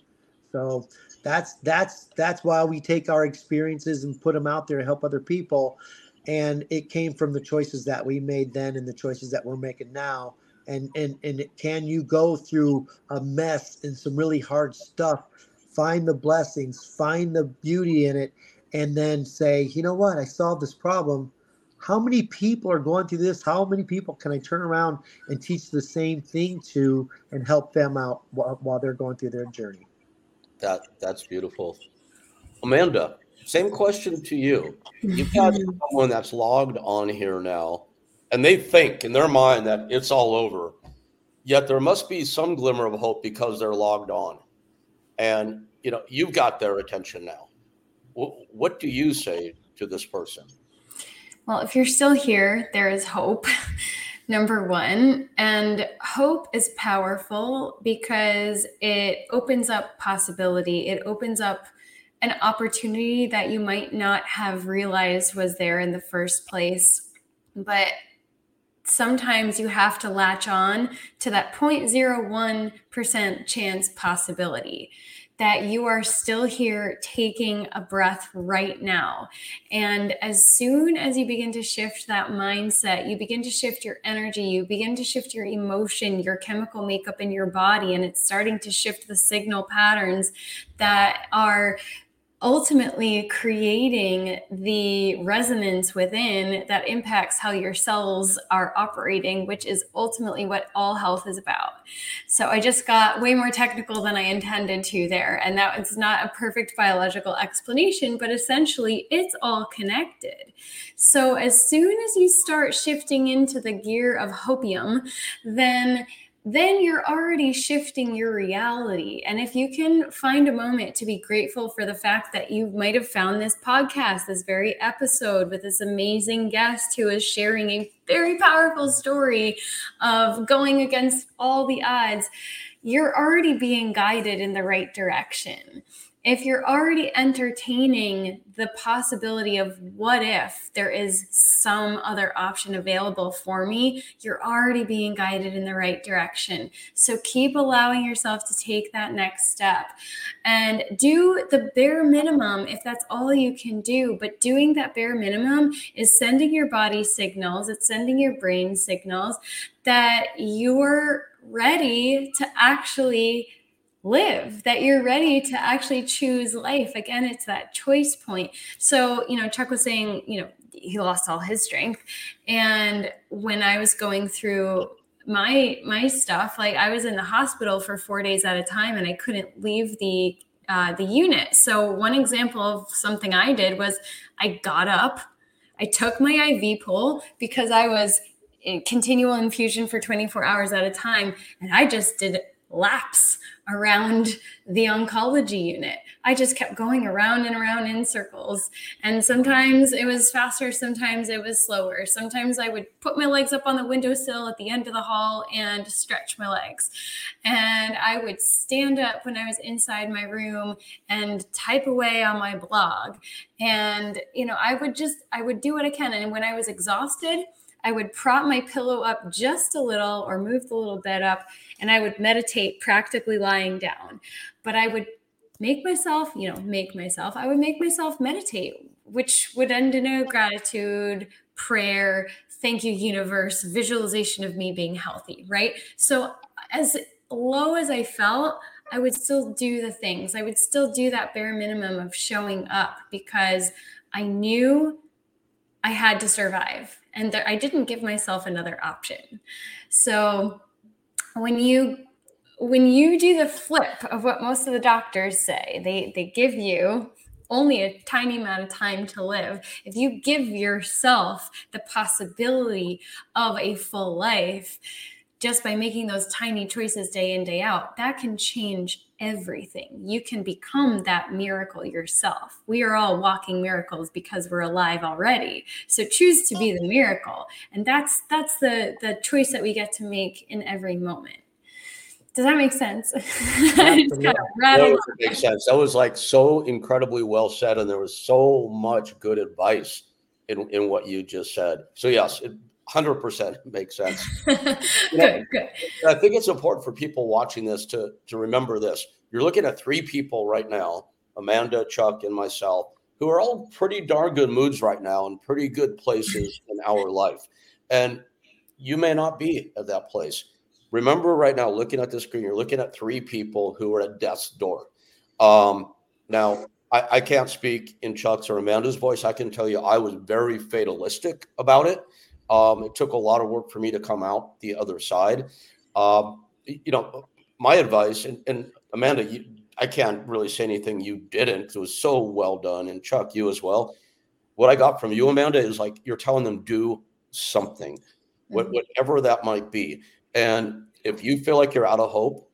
S4: So that's that's that's why we take our experiences and put them out there to help other people. And it came from the choices that we made then and the choices that we're making now. And and and can you go through a mess and some really hard stuff find the blessings find the beauty in it and then say you know what? I solved this problem. How many people are going through this? How many people can i turn around and teach the same thing to and help them out while, while they're going through their journey
S1: that that's beautiful amanda same question to you. You've got someone that's logged on here now, and they think in their mind that it's all over. Yet there must be some glimmer of hope because they're logged on, and you know you've got their attention now. What do you say to this person?
S2: Well, if you're still here, there is hope. number one. And hope is powerful because it opens up possibility, it opens up an opportunity that you might not have realized was there in the first place. But sometimes you have to latch on to that 0.01% chance possibility that you are still here taking a breath right now. And as soon as you begin to shift that mindset, you begin to shift your energy, you begin to shift your emotion, your chemical makeup in your body, and it's starting to shift the signal patterns that are ultimately creating the resonance within that impacts how your cells are operating, which is ultimately what all health is about. So I just got way more technical than I intended to there. And that is not a perfect biological explanation, but essentially it's all connected. So as soon as you start shifting into the gear of hopium, then then you're already shifting your reality. And if you can find a moment to be grateful for the fact that you might have found this podcast, this very episode with this amazing guest who is sharing a very powerful story of going against all the odds, you're already being guided in the right direction if you're already entertaining the possibility of what if there is some other option available for me, you're already being guided in the right direction. So keep allowing yourself to take that next step and do the bare minimum if that's all you can do. But doing that bare minimum is sending your body signals, it's sending your brain signals that you're ready to actually live that you're ready to actually choose life. Again it's that choice point. So you know chuck was saying you know he lost all his strength. And when i was going through my my stuff like i was in the hospital for four days at a time and i couldn't leave the uh, the unit. So one example of something i did was i got up i took my iv pole because i was in continual infusion for 24 hours at a time. And i just did laps around the oncology unit. I just kept going around and around in circles. And sometimes it was faster, sometimes it was slower. Sometimes I would put my legs up on the windowsill at the end of the hall and stretch my legs. And I would stand up when I was inside my room and type away on my blog. And, you know, I would just, I would do what I can. And when I was exhausted, I would prop my pillow up just a little or move the little bed up, and I would meditate practically lying down. But I would make myself, you know, make myself, I would make myself meditate, which would end in a gratitude, prayer, thank you, universe, visualization of me being healthy, right? So, as low as I felt, I would still do the things. I would still do that bare minimum of showing up because I knew I had to survive and there, I didn't give myself another option. So when you when you do the flip of what most of the doctors say, they they give you only a tiny amount of time to live. If you give yourself the possibility of a full life just by making those tiny choices day in day out, that can change everything. You can become that miracle yourself. We are all walking miracles because we're alive already. So choose to be the miracle. And that's that's the the choice that we get to make in every moment. Does that make sense? kind
S1: of that makes sense. That was like so incredibly well said, and there was so much good advice in, in what you just said. So yes, it hundred percent makes sense. good, good. I think it's important for people watching this to to remember this. You're looking at three people right now: Amanda, Chuck, and myself, who are all pretty darn good moods right now and pretty good places in our life. And you may not be at that place. Remember, right now, looking at the screen, you're looking at three people who are at death's door. Um, now, I, I can't speak in Chuck's or Amanda's voice. I can tell you, I was very fatalistic about it um, it took a lot of work for me to come out the other side. Um, you know, my advice, and, and Amanda, you, I can't really say anything you didn't. It was so well done, and Chuck, you as well. What I got from you, Amanda, is like you're telling them do something, mm-hmm. whatever that might be. And if you feel like you're out of hope,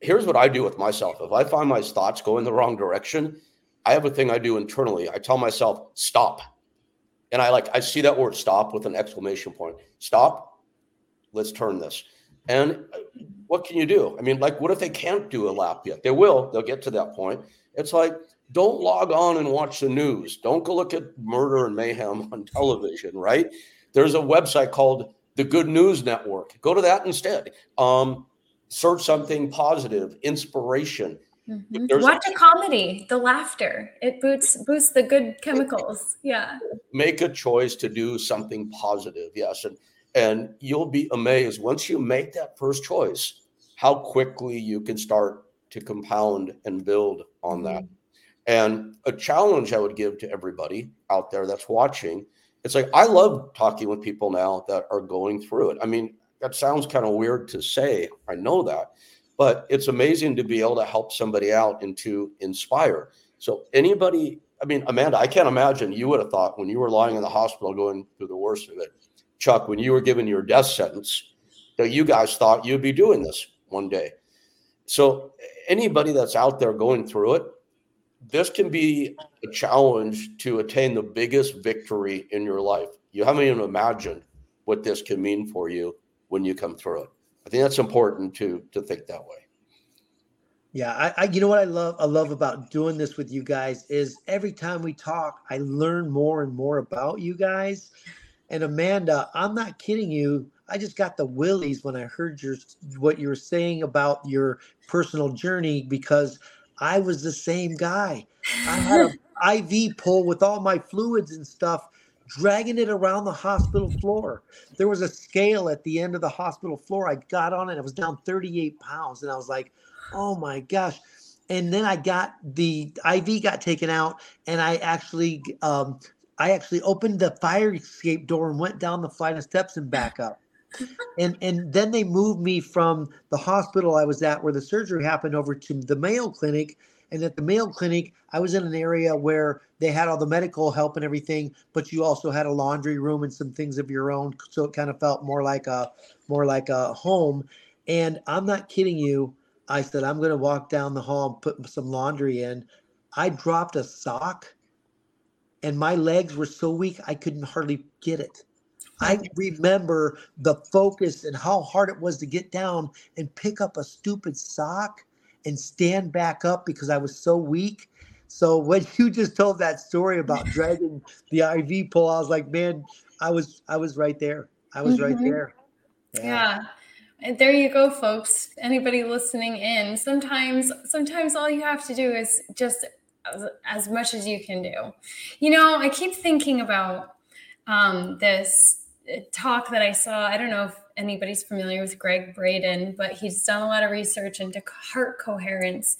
S1: here's what I do with myself. If I find my thoughts go in the wrong direction, I have a thing I do internally. I tell myself, stop and I like I see that word stop with an exclamation point. Stop. Let's turn this. And uh, what can you do? I mean, like, what if they can't do a lap yet? They will. They'll get to that point. It's like, don't log on and watch the news. Don't go look at murder and mayhem on television, right? There's a website called the Good News Network. Go to that instead. Um, search something positive, inspiration.
S2: Mm-hmm. Watch a, a comedy, the laughter. It boosts boosts the good chemicals. Yeah.
S1: Make a choice to do something positive. Yes. And and you'll be amazed once you make that first choice, how quickly you can start to compound and build on that. Mm-hmm. And a challenge I would give to everybody out there that's watching, it's like I love talking with people now that are going through it. I mean, that sounds kind of weird to say. I know that but it's amazing to be able to help somebody out and to inspire. So anybody, I mean, Amanda, I can't imagine you would have thought when you were lying in the hospital going through the worst of it, Chuck, when you were given your death sentence, that you guys thought you'd be doing this one day. So anybody that's out there going through it, this can be a challenge to attain the biggest victory in your life. You haven't even imagined what this can mean for you when you come through it. I think that's important to to think that way.
S4: Yeah, I, I, you know what I love I love about doing this with you guys is every time we talk, I learn more and more about you guys. And Amanda, I'm not kidding you. I just got the willies when I heard your what you were saying about your personal journey because I was the same guy. I had an IV pole with all my fluids and stuff dragging it around the hospital floor. There was a scale at the end of the hospital floor. I got on it. I was down 38 pounds. And I was like, oh my gosh. And then I got the IV got taken out and I actually um, I actually opened the fire escape door and went down the flight of steps and back up. and and then they moved me from the hospital I was at where the surgery happened over to the Mayo Clinic and at the Mayo Clinic, I was in an area where they had all the medical help and everything, but you also had a laundry room and some things of your own. So it kind of felt more like a more like a home. And I'm not kidding you. I said, I'm going to walk down the hall and put some laundry in. I dropped a sock and my legs were so weak, I couldn't hardly get it. I remember the focus and how hard it was to get down and pick up a stupid sock and stand back up because I was so weak. So when you just told that story about dragging the IV pole, I was like, man, I was I was right there. I was mm-hmm. right there.
S2: Yeah. yeah. And there you go, folks. Anybody listening in, sometimes sometimes all you have to do is just as, as much as you can do. You know, I keep thinking about um, this talk that I saw. I don't know if anybody's familiar with Gregg Braden, but he's done a lot of research into heart coherence.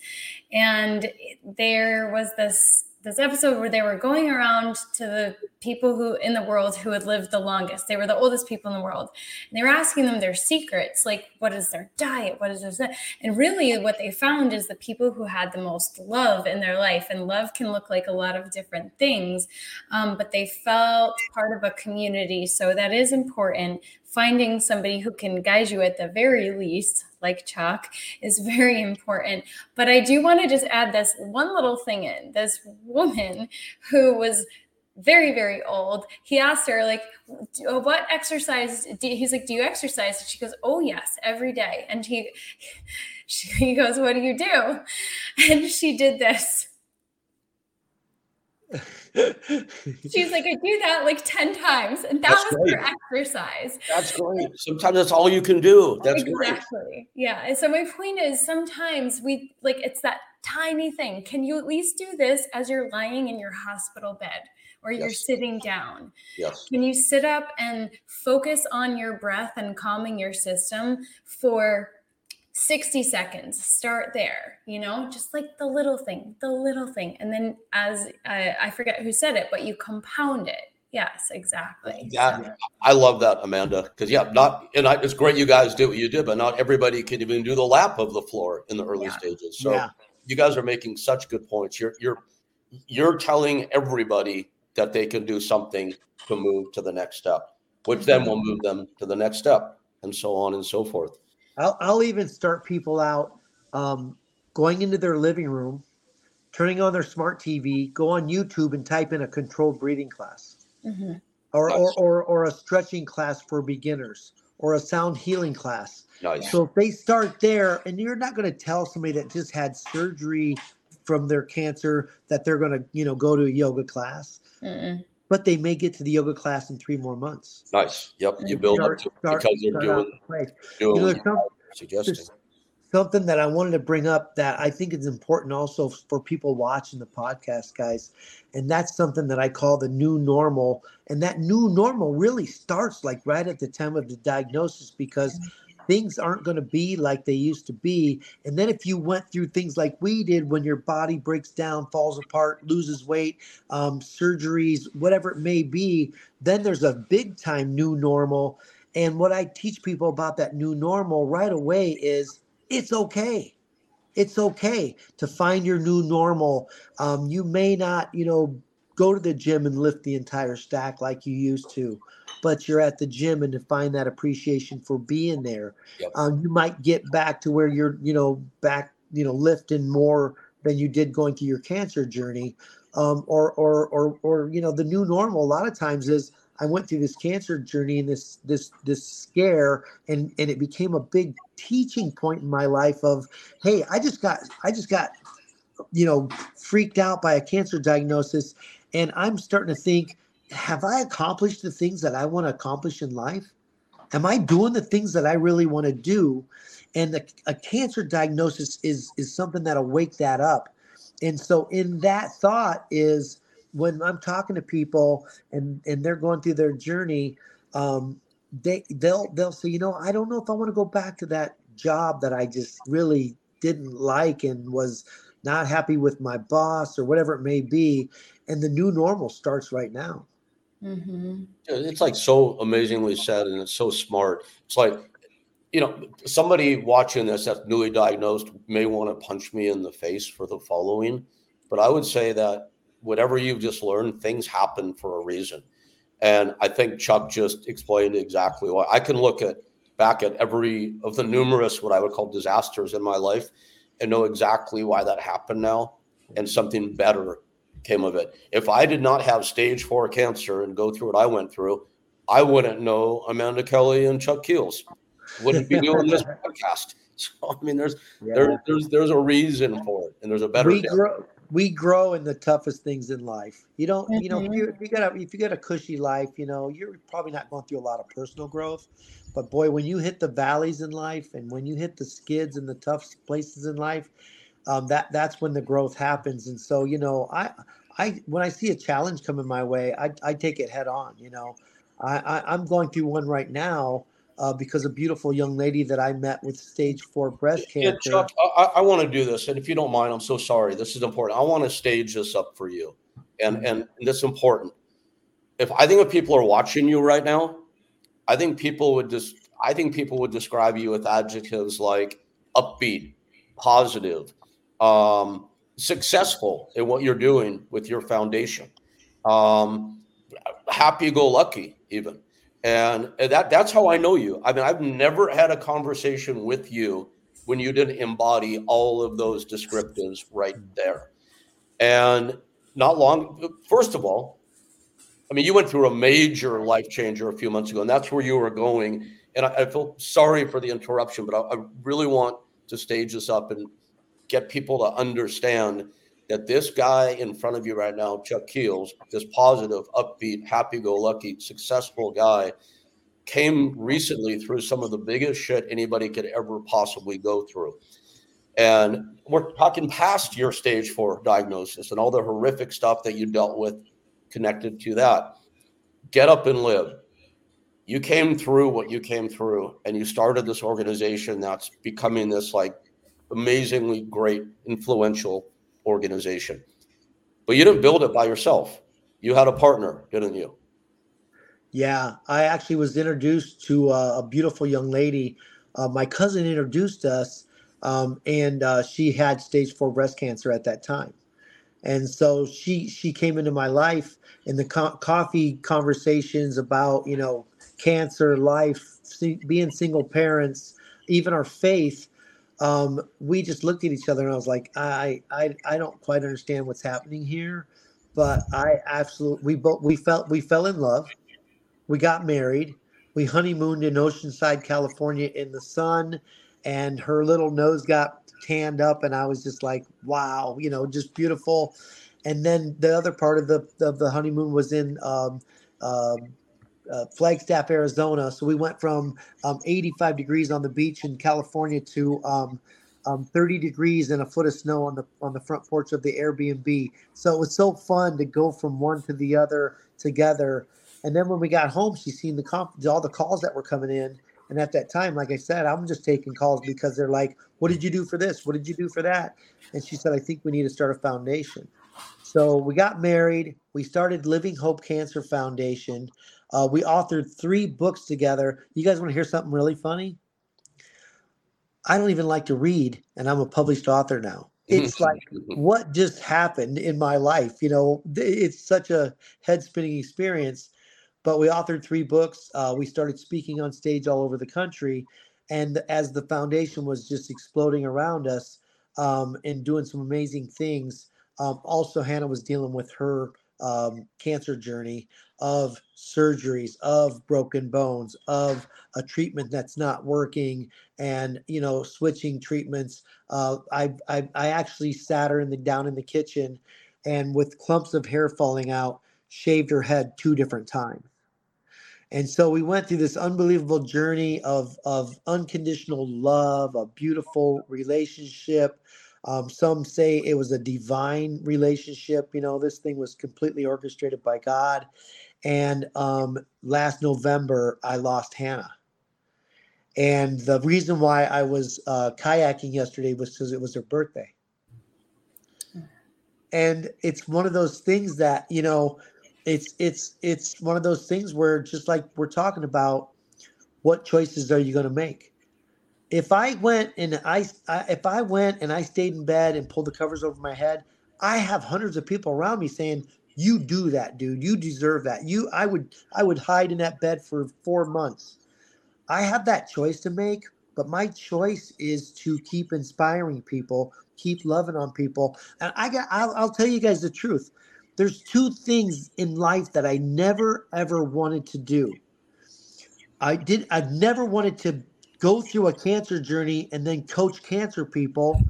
S2: And there was this this episode where they were going around to the people who in the world who had lived the longest. They were the oldest people in the world. And they were asking them their secrets, like what is their diet? What is their and really what they found is the people who had the most love in their life. And love can look like a lot of different things. Um, but they felt part of a community. So that is important finding somebody who can guide you at the very least, like Chuck is very important. But I do want to just add this one little thing in. This woman who was very very old he asked her like uh, what exercise he's like do you exercise and she goes oh yes every day and he she, he goes what do you do and she did this She's like, I do that like 10 times. And that that's was great. her exercise.
S1: That's great. Sometimes that's all you can do. That's
S2: exactly.
S1: Great.
S2: Yeah. And so my point is sometimes we like it's that tiny thing. Can you at least do this as you're lying in your hospital bed? Or you're sitting down.
S1: Yes.
S2: Can you sit up and focus on your breath and calming your system for 60 seconds start there you know just like the little thing the little thing. And then as I, I forget who said it but you compound it. Yes exactly.
S1: Yeah i love that amanda because yeah not and I, it's great you guys do what you did but not everybody can even do the lap of the floor in the early yeah. stages. So yeah. you guys are making such good points. You're you're you're telling everybody that they can do something to move to the next step which then will move them to the next step and so on and so forth
S4: I'll, I'll even start people out um, going into their living room, turning on their smart TV, go on YouTube and type in a controlled breathing class, mm-hmm. or, nice. or, or or a stretching class for beginners, or a sound healing class. Nice. So if they start there, and you're not going to tell somebody that just had surgery from their cancer that they're going to you know go to a yoga class. Mm-mm but they may get to the yoga class in three more months.
S1: Nice. Yep. You build start, up to start, because you're doing, doing you know, some, suggesting.
S4: Something that I wanted to bring up that I think is important also for people watching the podcast, guys. And that's something that I call the new normal. And that new normal really starts like right at the time of the diagnosis because mm-hmm. Things aren't going to be like they used to be. And then if you went through things like we did when your body breaks down, falls apart, loses weight, um, surgeries, whatever it may be, then there's a big time new normal. And what I teach people about that new normal right away is it's okay. It's okay to find your new normal. Um, you may not, you know, go to the gym and lift the entire stack like you used to but you're at the gym and to find that appreciation for being there. Yep. Um, you might get back to where you're, you know, back, you know, lifting more than you did going through your cancer journey. Um, or, or, or, or, you know, the new normal a lot of times is I went through this cancer journey and this, this, this scare and, and it became a big teaching point in my life of, Hey, I just got, I just got, you know, freaked out by a cancer diagnosis. And I'm starting to think, have I accomplished the things that I want to accomplish in life? Am I doing the things that I really want to do? And the, a cancer diagnosis is is something that'll wake that up. And so in that thought is when I'm talking to people and and they're going through their journey, um, they they'll they'll say, you know, I don't know if I want to go back to that job that I just really didn't like and was not happy with my boss or whatever it may be. And the new normal starts right now.
S1: Mm-hmm. It's like so amazingly said, and it's so smart. It's like, you know, somebody watching this that's newly diagnosed may want to punch me in the face for the following, but I would say that whatever you've just learned, things happen for a reason. And I think Chuck just explained exactly why. I can look at back at every of the numerous what I would call disasters in my life and know exactly why that happened now and something better came of it. If I did not have stage four cancer and go through what I went through, I wouldn't know Amanda Kelly and Chuck Keels. Wouldn't be doing this podcast. So I mean, there's yeah. there, there's there's a reason for it, and there's a better.
S4: We grow, we grow in the toughest things in life. You don't, mm-hmm. you know, if you, if you got a if you got a cushy life, you know, you're probably not going through a lot of personal growth. But boy, when you hit the valleys in life, and when you hit the skids and the tough places in life, um, that that's when the growth happens. And so, you know, I I when I see a challenge coming my way, I I take it head on. You know, I, I I'm going through one right now uh, because a beautiful young lady that I met with stage four breast cancer.
S1: Yeah, Chuck, I, I want to do this, and if you don't mind, I'm so sorry. This is important. I want to stage this up for you, and mm-hmm. and this is important. If I think if people are watching you right now, I think people would just I think people would describe you with adjectives like upbeat, positive, um, successful in what you're doing with your foundation, um, happy-go-lucky, even. And that that's how I know you. I mean, I've never had a conversation with you when you didn't embody all of those descriptives right there. And not long, first of all, I mean, you went through a major life changer a few months ago, and that's where you were going. And I, I feel sorry for the interruption, but I, I really want to stage this up and get people to understand that this guy in front of you right now, Chuck Keels, this positive, upbeat, happy go lucky, successful guy, came recently through some of the biggest shit anybody could ever possibly go through. And we're talking past your stage four diagnosis and all the horrific stuff that you dealt with connected to that. Get up and live. You came through what you came through, and you started this organization that's becoming this like amazingly great, influential organization. But you didn't build it by yourself. You had a partner, didn't you?
S4: Yeah, I actually was introduced to uh, a beautiful young lady. Uh, my cousin introduced us, um, and uh, she had stage four breast cancer at that time. And so she she came into my life in the co- coffee conversations about you know cancer, life, being single parents, even our faith um, we just looked at each other and I was like, I, I, I don't quite understand what's happening here, but I absolutely, we both, we felt, we fell in love. We got married. We honeymooned in Oceanside, California in the sun and her little nose got tanned up. And I was just like, wow, you know, just beautiful. And then the other part of the, of the honeymoon was in, um, um, uh, Flagstaff, Arizona. So we went from um, 85 degrees on the beach in California to um, um, 30 degrees and a foot of snow on the on the front porch of the Airbnb. So it was so fun to go from one to the other together. And then when we got home, she seen the comp- all the calls that were coming in. And at that time, like I said, I'm just taking calls because they're like, "What did you do for this? What did you do for that?" And she said, "I think we need to start a foundation." So we got married. We started Living Hope Cancer Foundation. Uh, we authored three books together. You guys want to hear something really funny? I don't even like to read, and I'm a published author now. It's like what just happened in my life. You know, it's such a head spinning experience. But we authored three books. Uh, we started speaking on stage all over the country. And as the foundation was just exploding around us um, and doing some amazing things, um, also Hannah was dealing with her um, cancer journey of surgeries, of broken bones, of a treatment that's not working, and you know switching treatments. Uh, I, I I actually sat her in the down in the kitchen, and with clumps of hair falling out, shaved her head two different times. And so we went through this unbelievable journey of of unconditional love, a beautiful relationship, um, some say it was a divine relationship. You know, this thing was completely orchestrated by God. And um, last November, I lost Hannah. And the reason why I was uh, kayaking yesterday was because it was her birthday. And it's one of those things that you know, it's it's it's one of those things where just like we're talking about, what choices are you going to make? If I went and I, I, if I went and I stayed in bed and pulled the covers over my head, I have hundreds of people around me saying, "You do that, dude. You deserve that." You, I would, I would hide in that bed for four months. I have that choice to make, but my choice is to keep inspiring people, keep loving on people. And I got, I'll, I'll tell you guys the truth. There's two things in life that I never ever wanted to do. I did. I've never wanted to go through a cancer journey and then coach cancer people,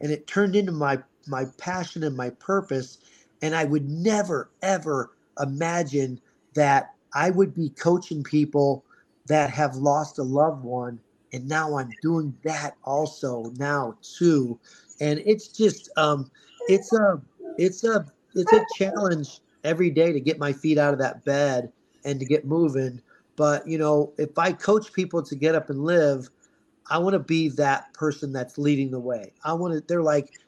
S4: and it turned into my my passion and my purpose. And I would never ever imagine that I would be coaching people that have lost a loved one and now I'm doing that also now too. And it's just um it's a it's a it's a challenge every day to get my feet out of that bed and to get moving. But you know, if I coach people to get up and live, I want to be that person that's leading the way. I want to they're like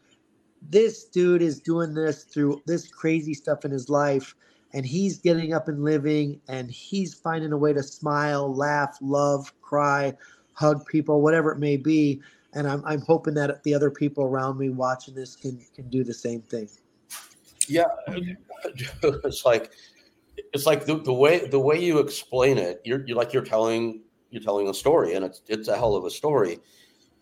S4: this dude is doing this through this crazy stuff in his life and he's getting up and living and he's finding a way to smile, laugh, love, cry, hug people, whatever it may be. And I'm, I'm hoping that the other people around me watching this can can do the same thing.
S1: Yeah, it's like it's like the, the way the way you explain it, you're, you're like you're telling you're telling a story, and it's it's a hell of a story.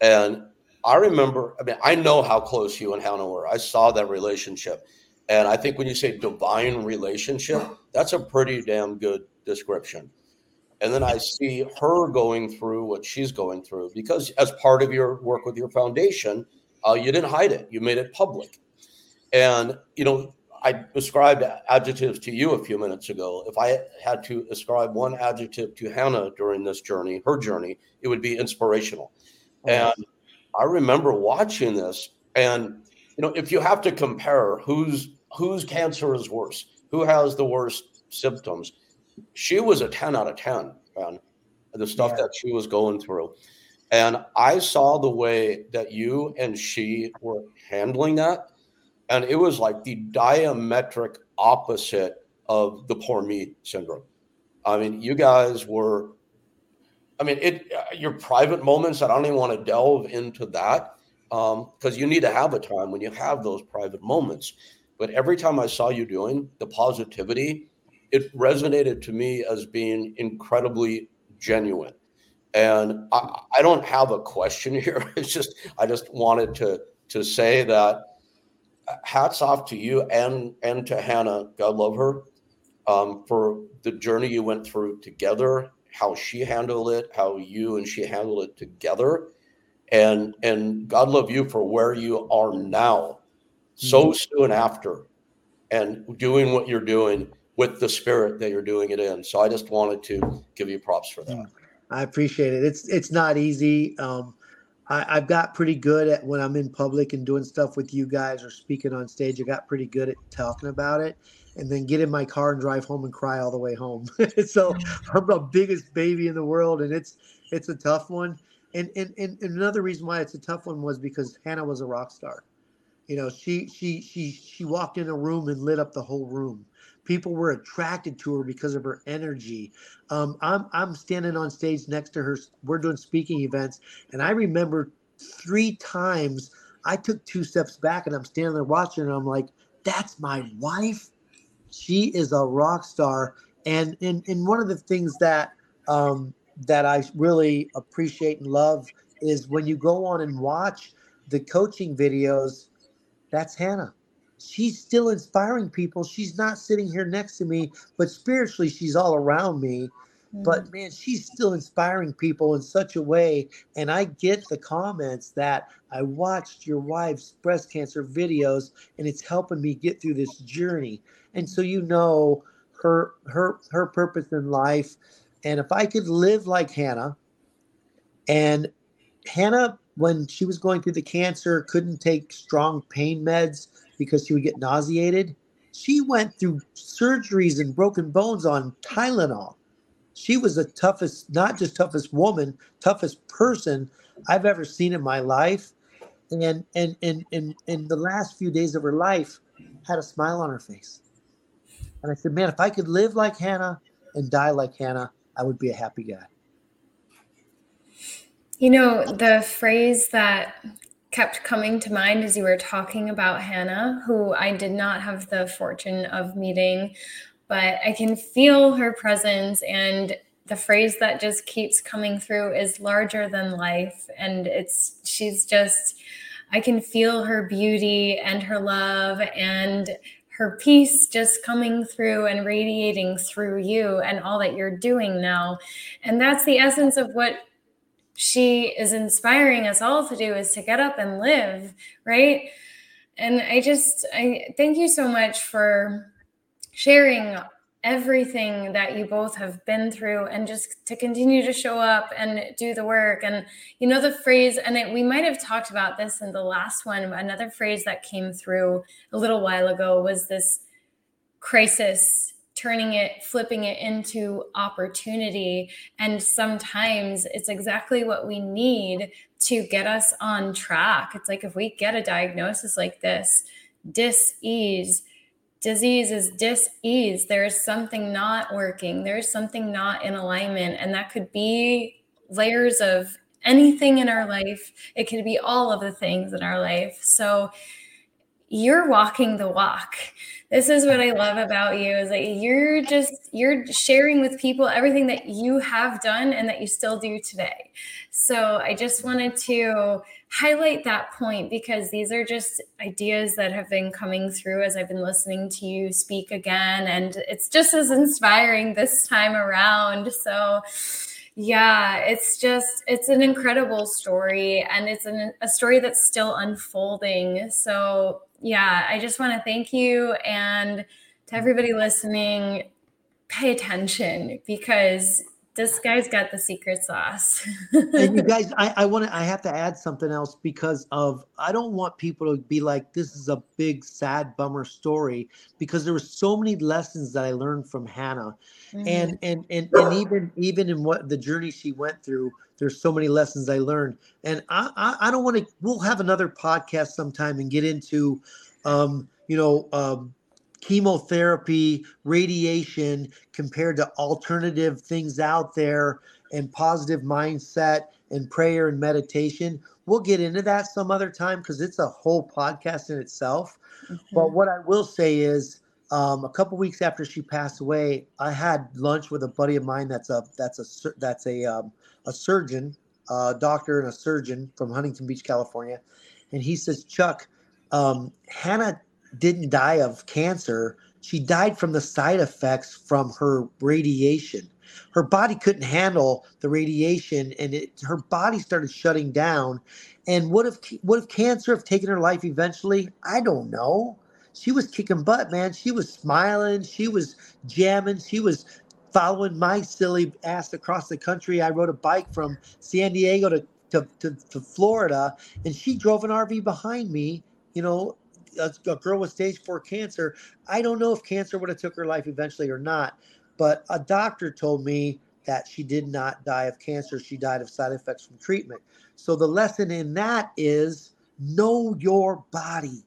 S1: And I remember, I mean, I know how close you and Hannah were. I saw that relationship. And I think when you say divine relationship, that's a pretty damn good description. And then I see her going through what she's going through because, as part of your work with your foundation, uh, you didn't hide it, you made it public. And, you know, I described adjectives to you a few minutes ago. If I had to ascribe one adjective to Hannah during this journey, her journey, it would be inspirational. And I remember watching this, and you know, if you have to compare whose whose cancer is worse, who has the worst symptoms, she was a 10 out of 10, man. The stuff yeah. that she was going through. And I saw the way that you and she were handling that. And it was like the diametric opposite of the poor me syndrome. I mean, you guys were, I mean, it, your private moments, I don't even want to delve into that because um, you need to have a time when you have those private moments. But every time I saw you doing the positivity, it resonated to me as being incredibly genuine. And I, I don't have a question here. It's just I just wanted to to say that uh, hats off to you and and to Hannah. God love her um, for the journey you went through together, how she handled it, how you and she handled it together, and and God love you for where you are now, so mm-hmm. soon after, and doing what you're doing with the spirit that you're doing it in. So I just wanted to give you props for that.
S4: I appreciate it. It's it's not easy. Um, I, have got pretty good at when I'm in public and doing stuff with you guys or speaking on stage. I got pretty good at talking about it, and then get in my car and drive home and cry all the way home. so I'm the biggest baby in the world, and it's it's a tough one. And, and and another reason why it's a tough one was because Hannah was a rock star. You know, she she she she walked in a room and lit up the whole room people were attracted to her because of her energy. Um, I'm I'm standing on stage next to her. We're doing speaking events, and I remember three times I took two steps back, and I'm standing there watching, and I'm like, "That's my wife. She is a rock star." And and and one of the things that um, that I really appreciate and love is when you go on and watch the coaching videos. That's Hannah she's still inspiring people. She's not sitting here next to me, but spiritually, she's all around me. Mm-hmm. But man, she's still inspiring people in such a way. And I get the comments that I watched your wife's breast cancer videos and it's helping me get through this journey. And so you know her her her purpose in life. And if I could live like Hannah, and Hannah, when she was going through the cancer, couldn't take strong pain meds because she would get nauseated. She went through surgeries and broken bones on Tylenol. She was the toughest, not just toughest woman, toughest person I've ever seen in my life. And and and and in the last few days of her life, had a smile on her face. And I said, man, if I could live like Hannah and die like Hannah, I would be a happy guy.
S2: You know, the phrase that kept coming to mind as you were talking about Hannah, who I did not have the fortune of meeting, but I can feel her presence and the phrase that just keeps coming through is larger than life. And it's, she's just, I can feel her beauty and her love and her peace just coming through and radiating through you and all that you're doing now. And that's the essence of what she is inspiring us all to do is to get up and live, right? And I just I thank you so much for sharing everything that you both have been through and just to continue to show up and do the work and you know the phrase and it, we might have talked about this in the last one another phrase that came through a little while ago was this crisis turning it flipping it into opportunity. And sometimes it's exactly what we need to get us on track. It's like if we get a diagnosis like this dis-ease. Disease is dis-ease. There is something not working. There's something not in alignment. And that could be layers of anything in our life. It could be all of the things in our life. So you're walking the walk this is what i love about you is that you're just you're sharing with people everything that you have done and that you still do today so i just wanted to highlight that point because these are just ideas that have been coming through as I've been listening to you speak again. And it's just as inspiring this time around. So, yeah, it's just, it's an incredible story and it's an, a story that's still unfolding. So, yeah, I just want to thank you and to everybody listening, pay attention because this guy's got the secret sauce.
S4: and you guys, I, I want to, I have to add something else because of, I don't want people to be like, this is a big, sad bummer story because there were so many lessons that I learned from Hannah. Mm-hmm. And, and, and, and even, even in what the journey she went through, there's so many lessons I learned. And I, I, I don't want to, we'll have another podcast sometime and get into, um, you know, um, chemotherapy, radiation compared to alternative things out there and positive mindset and prayer and meditation. We'll get into that some other time because it's a whole podcast in itself. Mm-hmm. But what I will say is, um, a couple weeks after she passed away, I had lunch with a buddy of mine that's a that's a that's a um, a surgeon, a doctor and a surgeon from Huntington Beach, California, and he says, Chuck, um, Hannah didn't die of cancer. She died from the side effects from her radiation. Her body couldn't handle the radiation, and it, her body started shutting down. And what if what if cancer have taken her life eventually? I don't know. She was kicking butt, man. She was smiling. She was jamming. She was following my silly ass across the country. I rode a bike from San Diego to, to, to, to Florida, and she drove an RV behind me, you know, a, a girl with stage four cancer. I don't know if cancer would have took her life eventually or not, but a doctor told me that she did not die of cancer. She died of side effects from treatment. So the lesson in that is know your body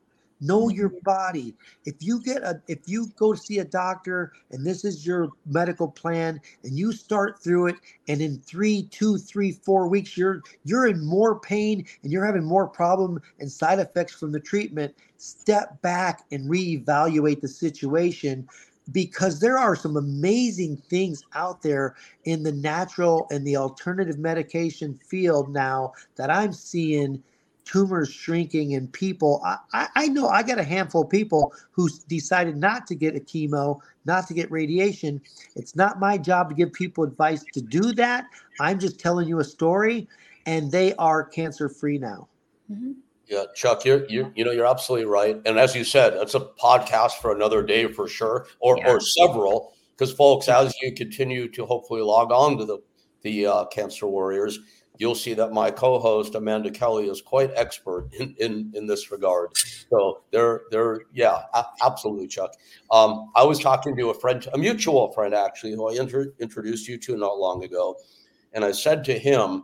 S4: know your mm-hmm. body if you get a if you go to see a doctor and this is your medical plan and you start through it and in three two three four weeks you're you're in more pain and you're having more problem and side effects from the treatment step back and reevaluate the situation because there are some amazing things out there in the natural and the alternative medication field now that i'm seeing tumors shrinking in people. I, I, I, know I got a handful of people who decided not to get a chemo, not to get radiation. It's not my job to give people advice to do that. I'm just telling you a story, and they are cancer free now.
S1: Mm-hmm. Yeah, Chuck, you're you you know you're absolutely right, and as you said, it's a podcast for another day for sure, or yeah. or several. Because folks, as you continue to hopefully log on to the the uh, Cancer Warriors, you'll see that my co-host Amanda Kelly is quite expert in in, in this regard. So they're they're yeah, a- absolutely, Chuck. Um, I was talking to a friend, a mutual friend actually, who I inter- introduced you to not long ago, and I said to him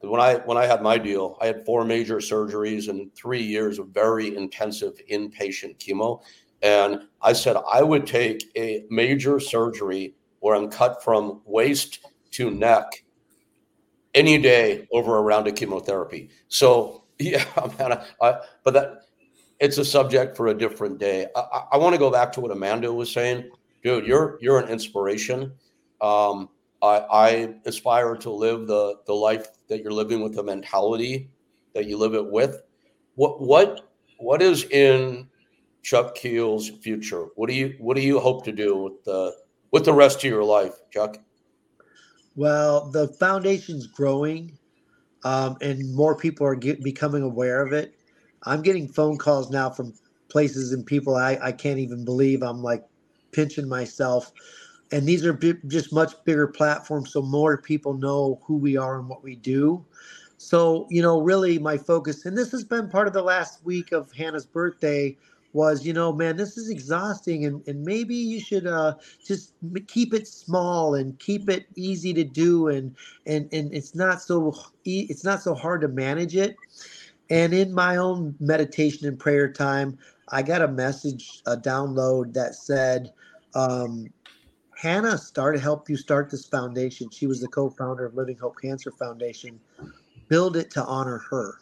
S1: when I when I had my deal, I had four major surgeries and three years of very intensive inpatient chemo. And I said I would take a major surgery where I'm cut from waist to neck any day over a round of chemotherapy. So yeah, man, I, but that it's a subject for a different day. I, I want to go back to what Amanda was saying, dude. You're you're an inspiration. Um, I, I aspire to live the the life that you're living with the mentality that you live it with. What what what is in Chuck Keel's future? What do you what do you hope to do with the with the rest of your life, Chuck?
S4: Well, the foundation's growing, um, and more people are get, becoming aware of it. I'm getting phone calls now from places and people I, I can't even believe. I'm like pinching myself. And these are b- just much bigger platforms, so more people know who we are and what we do. So, you know, really my focus, and this has been part of the last week of Hannah's birthday, was, you know, man, this is exhausting, and, and maybe you should uh, just keep it small and keep it easy to do, and and and it's not so it's not so hard to manage it. And in my own meditation and prayer time, I got a message, a download that said, um, Hannah started help you start this foundation. She was the co-founder of Living Hope Cancer Foundation. Build it to honor her.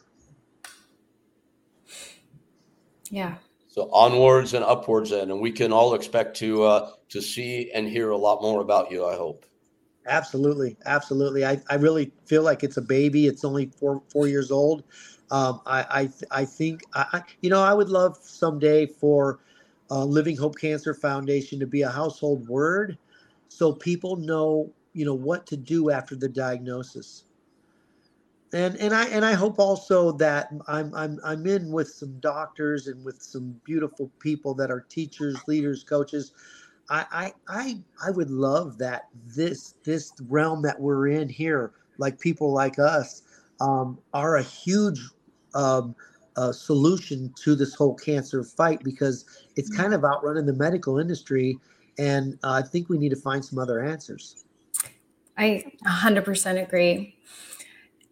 S2: Yeah.
S1: So onwards and upwards, then, and we can all expect to uh, to see and hear a lot more about you. I hope.
S4: Absolutely, absolutely. I, I really feel like it's a baby. It's only four four years old, um, I, I, I think I, you know I would love someday for uh, Living Hope Cancer Foundation to be a household word, so people know you know what to do after the diagnosis. And and I and I hope also that I'm I'm I'm in with some doctors and with some beautiful people that are teachers, leaders, coaches. I I I, I would love that this this realm that we're in here, like people like us, um, are a huge um, uh, solution to this whole cancer fight because it's mm. kind of outrunning the medical industry. And uh, I think we need to find some other answers.
S2: I 100% agree.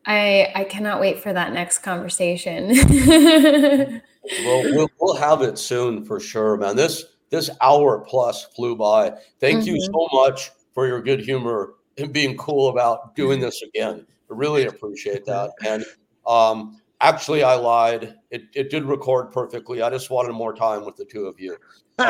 S2: I I cannot wait for that next conversation.
S1: well, well, we'll have it soon for sure, man. This this hour plus flew by. Thank mm-hmm. you so much for your good humor and being cool about doing this again. I really appreciate that. And um, Actually, I lied. It, it did record perfectly. I just wanted more time with the two of you.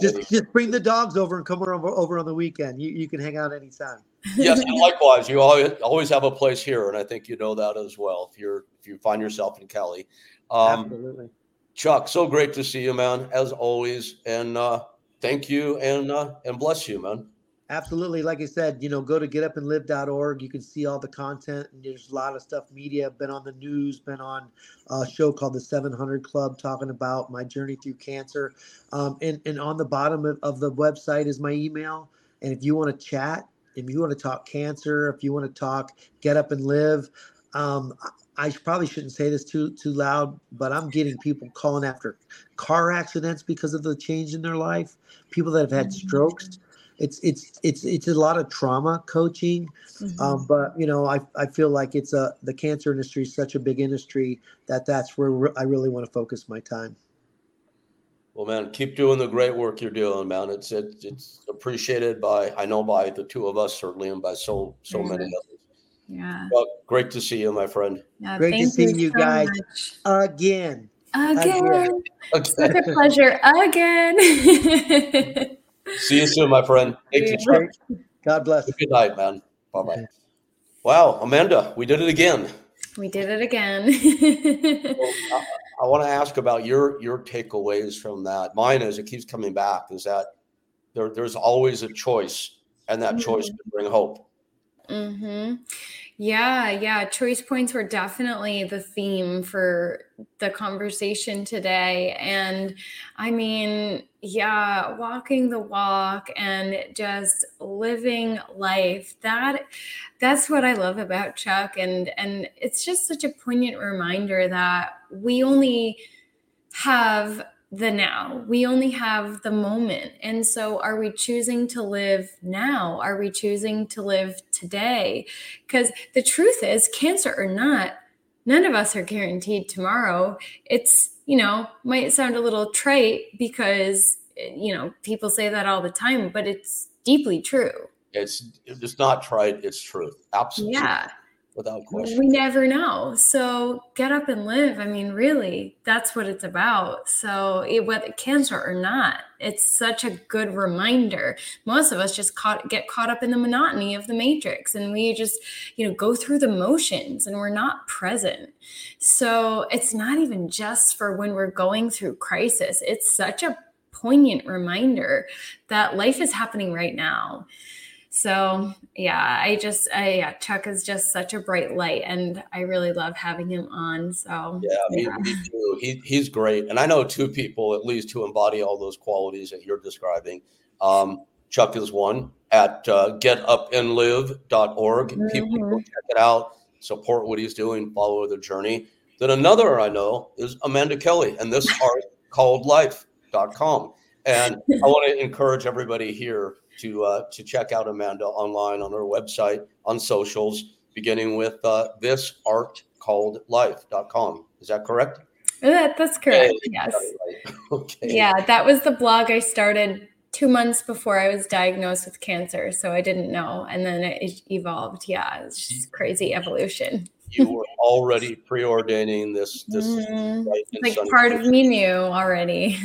S4: Just just bring the dogs over and come over over on the weekend. You you can hang out anytime.
S1: yes, and likewise, you always always have a place here, and I think you know that as well. If you're if you find yourself in Cali,
S4: um, absolutely.
S1: Chuck, so great to see you, man, as always, and uh, thank you and uh, and bless you, man.
S4: Absolutely. Like I said, you know, go to getupandlive.org. You can see all the content. And there's a lot of stuff, media, been on the news, been on a show called The 700 Club talking about my journey through cancer. Um, and, and on the bottom of, of the website is my email. And if you want to chat, if you want to talk cancer, if you want to talk get up and live, um, I probably shouldn't say this too too loud, but I'm getting people calling after car accidents because of the change in their life. People that have had mm-hmm. strokes it's it's it's it's a lot of trauma coaching mm-hmm. um, but you know I, I feel like it's a the cancer industry is such a big industry that that's where i really want to focus my time.
S1: Well man keep doing the great work you're doing man. It's it's, it's appreciated by i know by the two of us certainly and by so so many others.
S2: Yeah.
S1: Well, great to see you my friend.
S2: Yeah,
S4: great to see you, you so guys much. again.
S2: Again, again. Such a pleasure. Again
S1: See you soon, my friend. Thank you.
S4: God bless.
S1: Good night, man. Bye bye. Wow, Amanda, we did it again.
S2: We did it again.
S1: well, I, I want to ask about your your takeaways from that. Mine is it keeps coming back is that there, there's always a choice, and that mm-hmm. choice can bring hope.
S2: Mm-hmm. Yeah, yeah. Choice points were definitely the theme for the conversation today. And I mean, yeah, walking the walk and just living life. That that's what I love about Chuck. And and it's just such a poignant reminder that we only have the now. We only have the moment. And so, are we choosing to live now? Are we choosing to live today? Because the truth is, cancer or not, none of us are guaranteed tomorrow. It's, you know, might sound a little trite because, you know, people say that all the time, but it's deeply true.
S1: It's it's not trite, it's truth. Absolutely.
S2: Yeah.
S1: Without question.
S2: We never know. So get up and live. I mean, really, that's what it's about. So it, whether cancer or not, it's such a good reminder. Most of us just caught, get caught up in the monotony of the matrix and we just, you know, go through the motions and we're not present. So it's not even just for when we're going through crisis. It's such a poignant reminder that life is happening right now. So yeah, I just I yeah, Chuck is just such a bright light and I really love having him on. So
S1: yeah, yeah. Me, me, too. He, he's great. And I know two people at least who embody all those qualities that you're describing. Um, Chuck is one at uh, getupandlive.org. Mm-hmm. People go check it out, support what he's doing, follow the journey. Then another I know is Amanda Kelly and this art called life.com. And I want to encourage everybody here to uh, to check out Amanda online on her website, on socials, beginning with uh, this art called life.com. Is that correct?
S2: That, that's correct. yes. Right. okay. Yeah, that was the blog I started two months before I was diagnosed with cancer. So I didn't know. And then it evolved. Yeah, it's just crazy evolution.
S1: you were already preordaining this. This
S2: mm, like part of me knew already.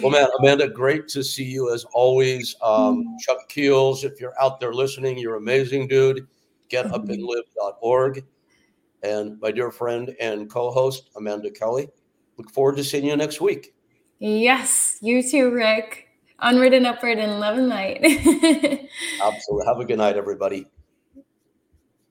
S1: Well, man, Amanda, great to see you as always. Um, mm-hmm. Chuck Keels, if you're out there listening, you're amazing, dude. Getupandlive.org. And my dear friend and co host, Amanda Kelly. Look forward to seeing you next week.
S2: Yes, you too, Rick. Onward and upward in love and light.
S1: Absolutely. Have a good night, everybody.